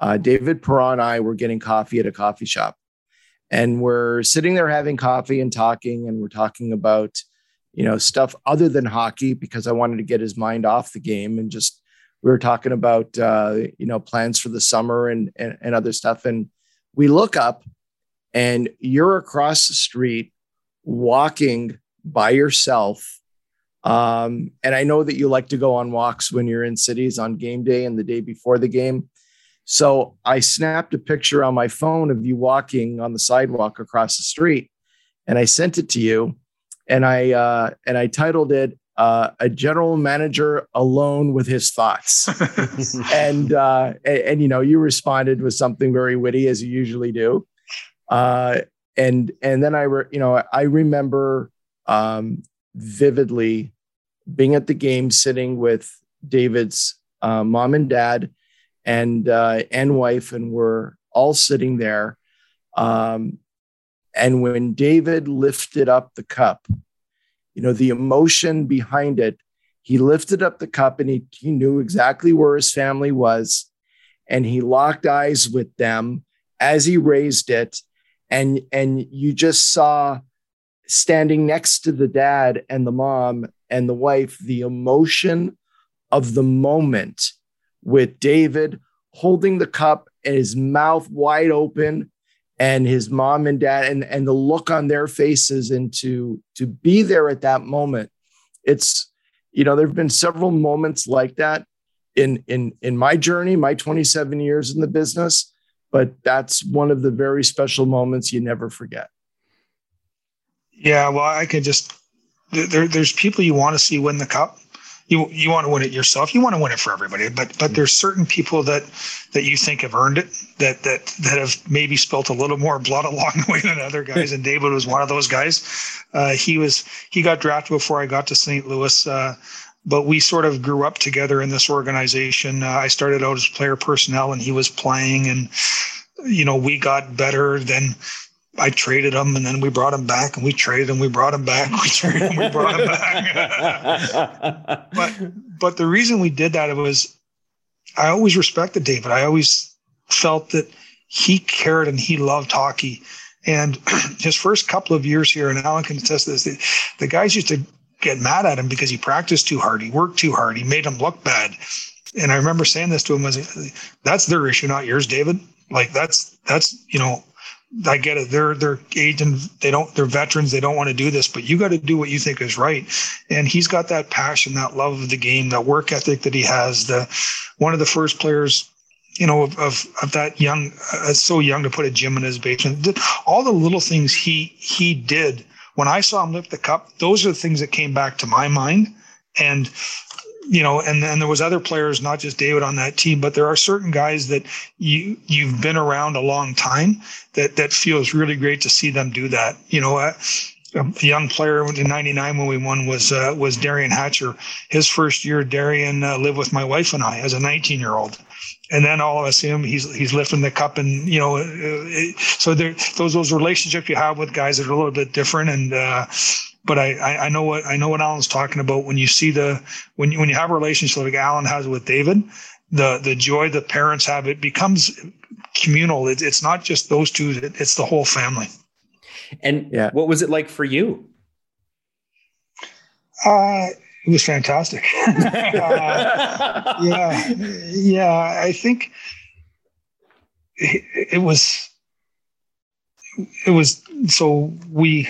uh, David Perron and I were getting coffee at a coffee shop, and we're sitting there having coffee and talking, and we're talking about you know stuff other than hockey because I wanted to get his mind off the game and just we were talking about uh, you know plans for the summer and, and and other stuff, and we look up and you're across the street walking by yourself. Um, and I know that you like to go on walks when you're in cities on game day and the day before the game. So I snapped a picture on my phone of you walking on the sidewalk across the street, and I sent it to you, and I uh, and I titled it uh, "A General Manager Alone with His Thoughts," (laughs) and, uh, and and you know you responded with something very witty as you usually do, uh, and and then I re, you know I remember um, vividly being at the game, sitting with David's uh, mom and dad and uh, and wife, and we're all sitting there. Um, and when David lifted up the cup, you know the emotion behind it. He lifted up the cup and he, he knew exactly where his family was. And he locked eyes with them as he raised it and and you just saw standing next to the dad and the mom and the wife the emotion of the moment with David holding the cup and his mouth wide open and his mom and dad and, and the look on their faces and to to be there at that moment it's you know there have been several moments like that in in in my journey my 27 years in the business but that's one of the very special moments you never forget. Yeah, well, I can just there. There's people you want to see win the cup. You you want to win it yourself. You want to win it for everybody. But but there's certain people that that you think have earned it. That that that have maybe spilt a little more blood (laughs) along the way than other guys. and David was one of those guys. Uh, he was he got drafted before I got to St. Louis. Uh, but we sort of grew up together in this organization. Uh, I started out as player personnel, and he was playing, and you know we got better. Then I traded him, and then we brought him back, and we traded him, we brought him back, (laughs) we traded him, we brought him back. but but the reason we did that it was I always respected David. I always felt that he cared and he loved hockey. And (clears throat) his first couple of years here, and Alan can attest to this, the, the guys used to get mad at him because he practiced too hard, he worked too hard, he made him look bad. And I remember saying this to him was, "That's their issue, not yours, David. Like that's that's you know." I get it. They're they're agents. They don't. They're veterans. They don't want to do this, but you got to do what you think is right. And he's got that passion, that love of the game, that work ethic that he has. The one of the first players you know, of, of, of that young, uh, so young to put a gym in his basement. All the little things he he did when I saw him lift the cup. Those are the things that came back to my mind, and you know, and then there was other players, not just David on that team, but there are certain guys that you you've been around a long time that that feels really great to see them do that. You know. Uh, a young player in '99 when we won was uh, was Derian Hatcher. His first year, Derian uh, lived with my wife and I as a 19 year old, and then all of a sudden he's he's lifting the cup and you know it, so there those those relationships you have with guys that are a little bit different and uh, but I, I know what I know what Alan's talking about. When you see the when you when you have a relationship like Alan has with David the the joy the parents have it becomes communal. It, it's not just those two it's the whole family. And yeah. what was it like for you? Uh it was fantastic. (laughs) uh, yeah, yeah. I think it, it, was. It was so we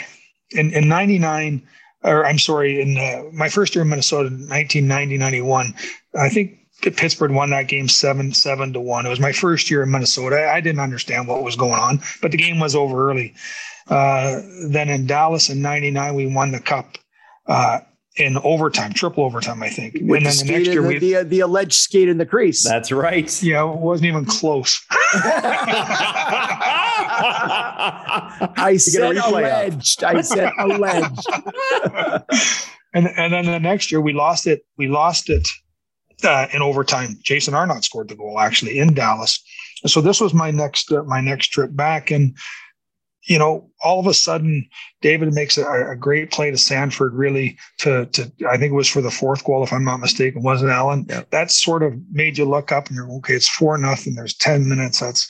in in '99, or I'm sorry, in uh, my first year in Minnesota, 1990 91. I think Pittsburgh won that game seven seven to one. It was my first year in Minnesota. I didn't understand what was going on, but the game was over early. Uh, then in Dallas in '99, we won the cup. Uh, in overtime, triple overtime, I think. With and then the, the next year, the, we the, the, alleged skate in the crease. That's right. (laughs) Yeah, it wasn't even close. (laughs) I said alleged. I said (laughs) alleged. and and then the next year we lost it. We lost it uh, in overtime. Jason Arnott scored the goal actually in Dallas. so this was my next uh, my next trip back, and you know, all of a sudden, David makes a, a, great play to Sanford, really to to I think it was for the fourth goal, if I'm not mistaken, wasn't Alan? Yeah. That sort of made you look up and you're okay. It's four nothing. There's ten minutes. That's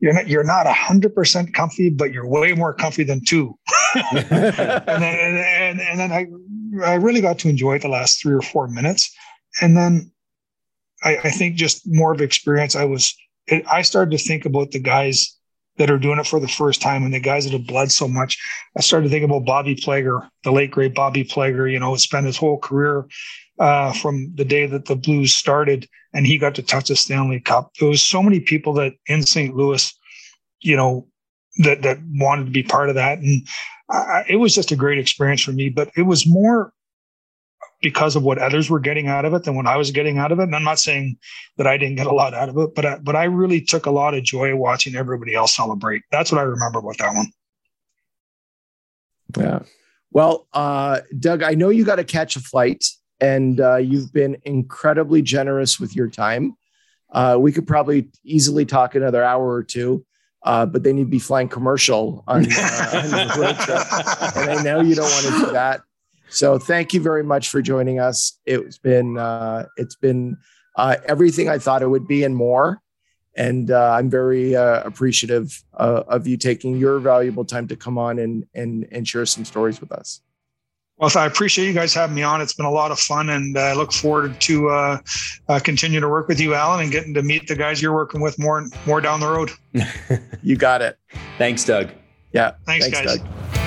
you're not you're not hundred percent comfy, but you're way more comfy than two. (laughs) and then and, and, and then I I really got to enjoy the last three or four minutes, and then I, I think just more of experience. I was it, I started to think about the guys that are doing it for the first time and the guys that have bled so much. I started thinking about Bobby Plager, the late great Bobby Plager, you know, spent his whole career uh, from the day that the Blues started and he got to touch the Stanley Cup. There was so many people that in St. Louis, you know, that that wanted to be part of that. And I, it was just a great experience for me, but it was more because of what others were getting out of it than what I was getting out of it. And I'm not saying that I didn't get a lot out of it, but I, but I really took a lot of joy watching everybody else celebrate. That's what I remember about that one. Yeah. Well, uh, Doug, I know you got to catch a flight, and uh, you've been incredibly generous with your time. Uh, we could probably easily talk another hour or two. Uh, but then you'd be flying commercial on, uh, on the road trip. And I know you don't want to do that. So thank you very much for joining us. It's been uh, it's been uh, everything I thought it would be and more. And uh, I'm very uh, appreciative uh, of you taking your valuable time to come on and and and share some stories with us. Well, I appreciate you guys having me on. It's been a lot of fun, and I look forward to uh, uh, continue to work with you, Alan, and getting to meet the guys you're working with more more down the road. (laughs) you got it. Thanks, Doug. Yeah. Thanks, Thanks guys. Doug.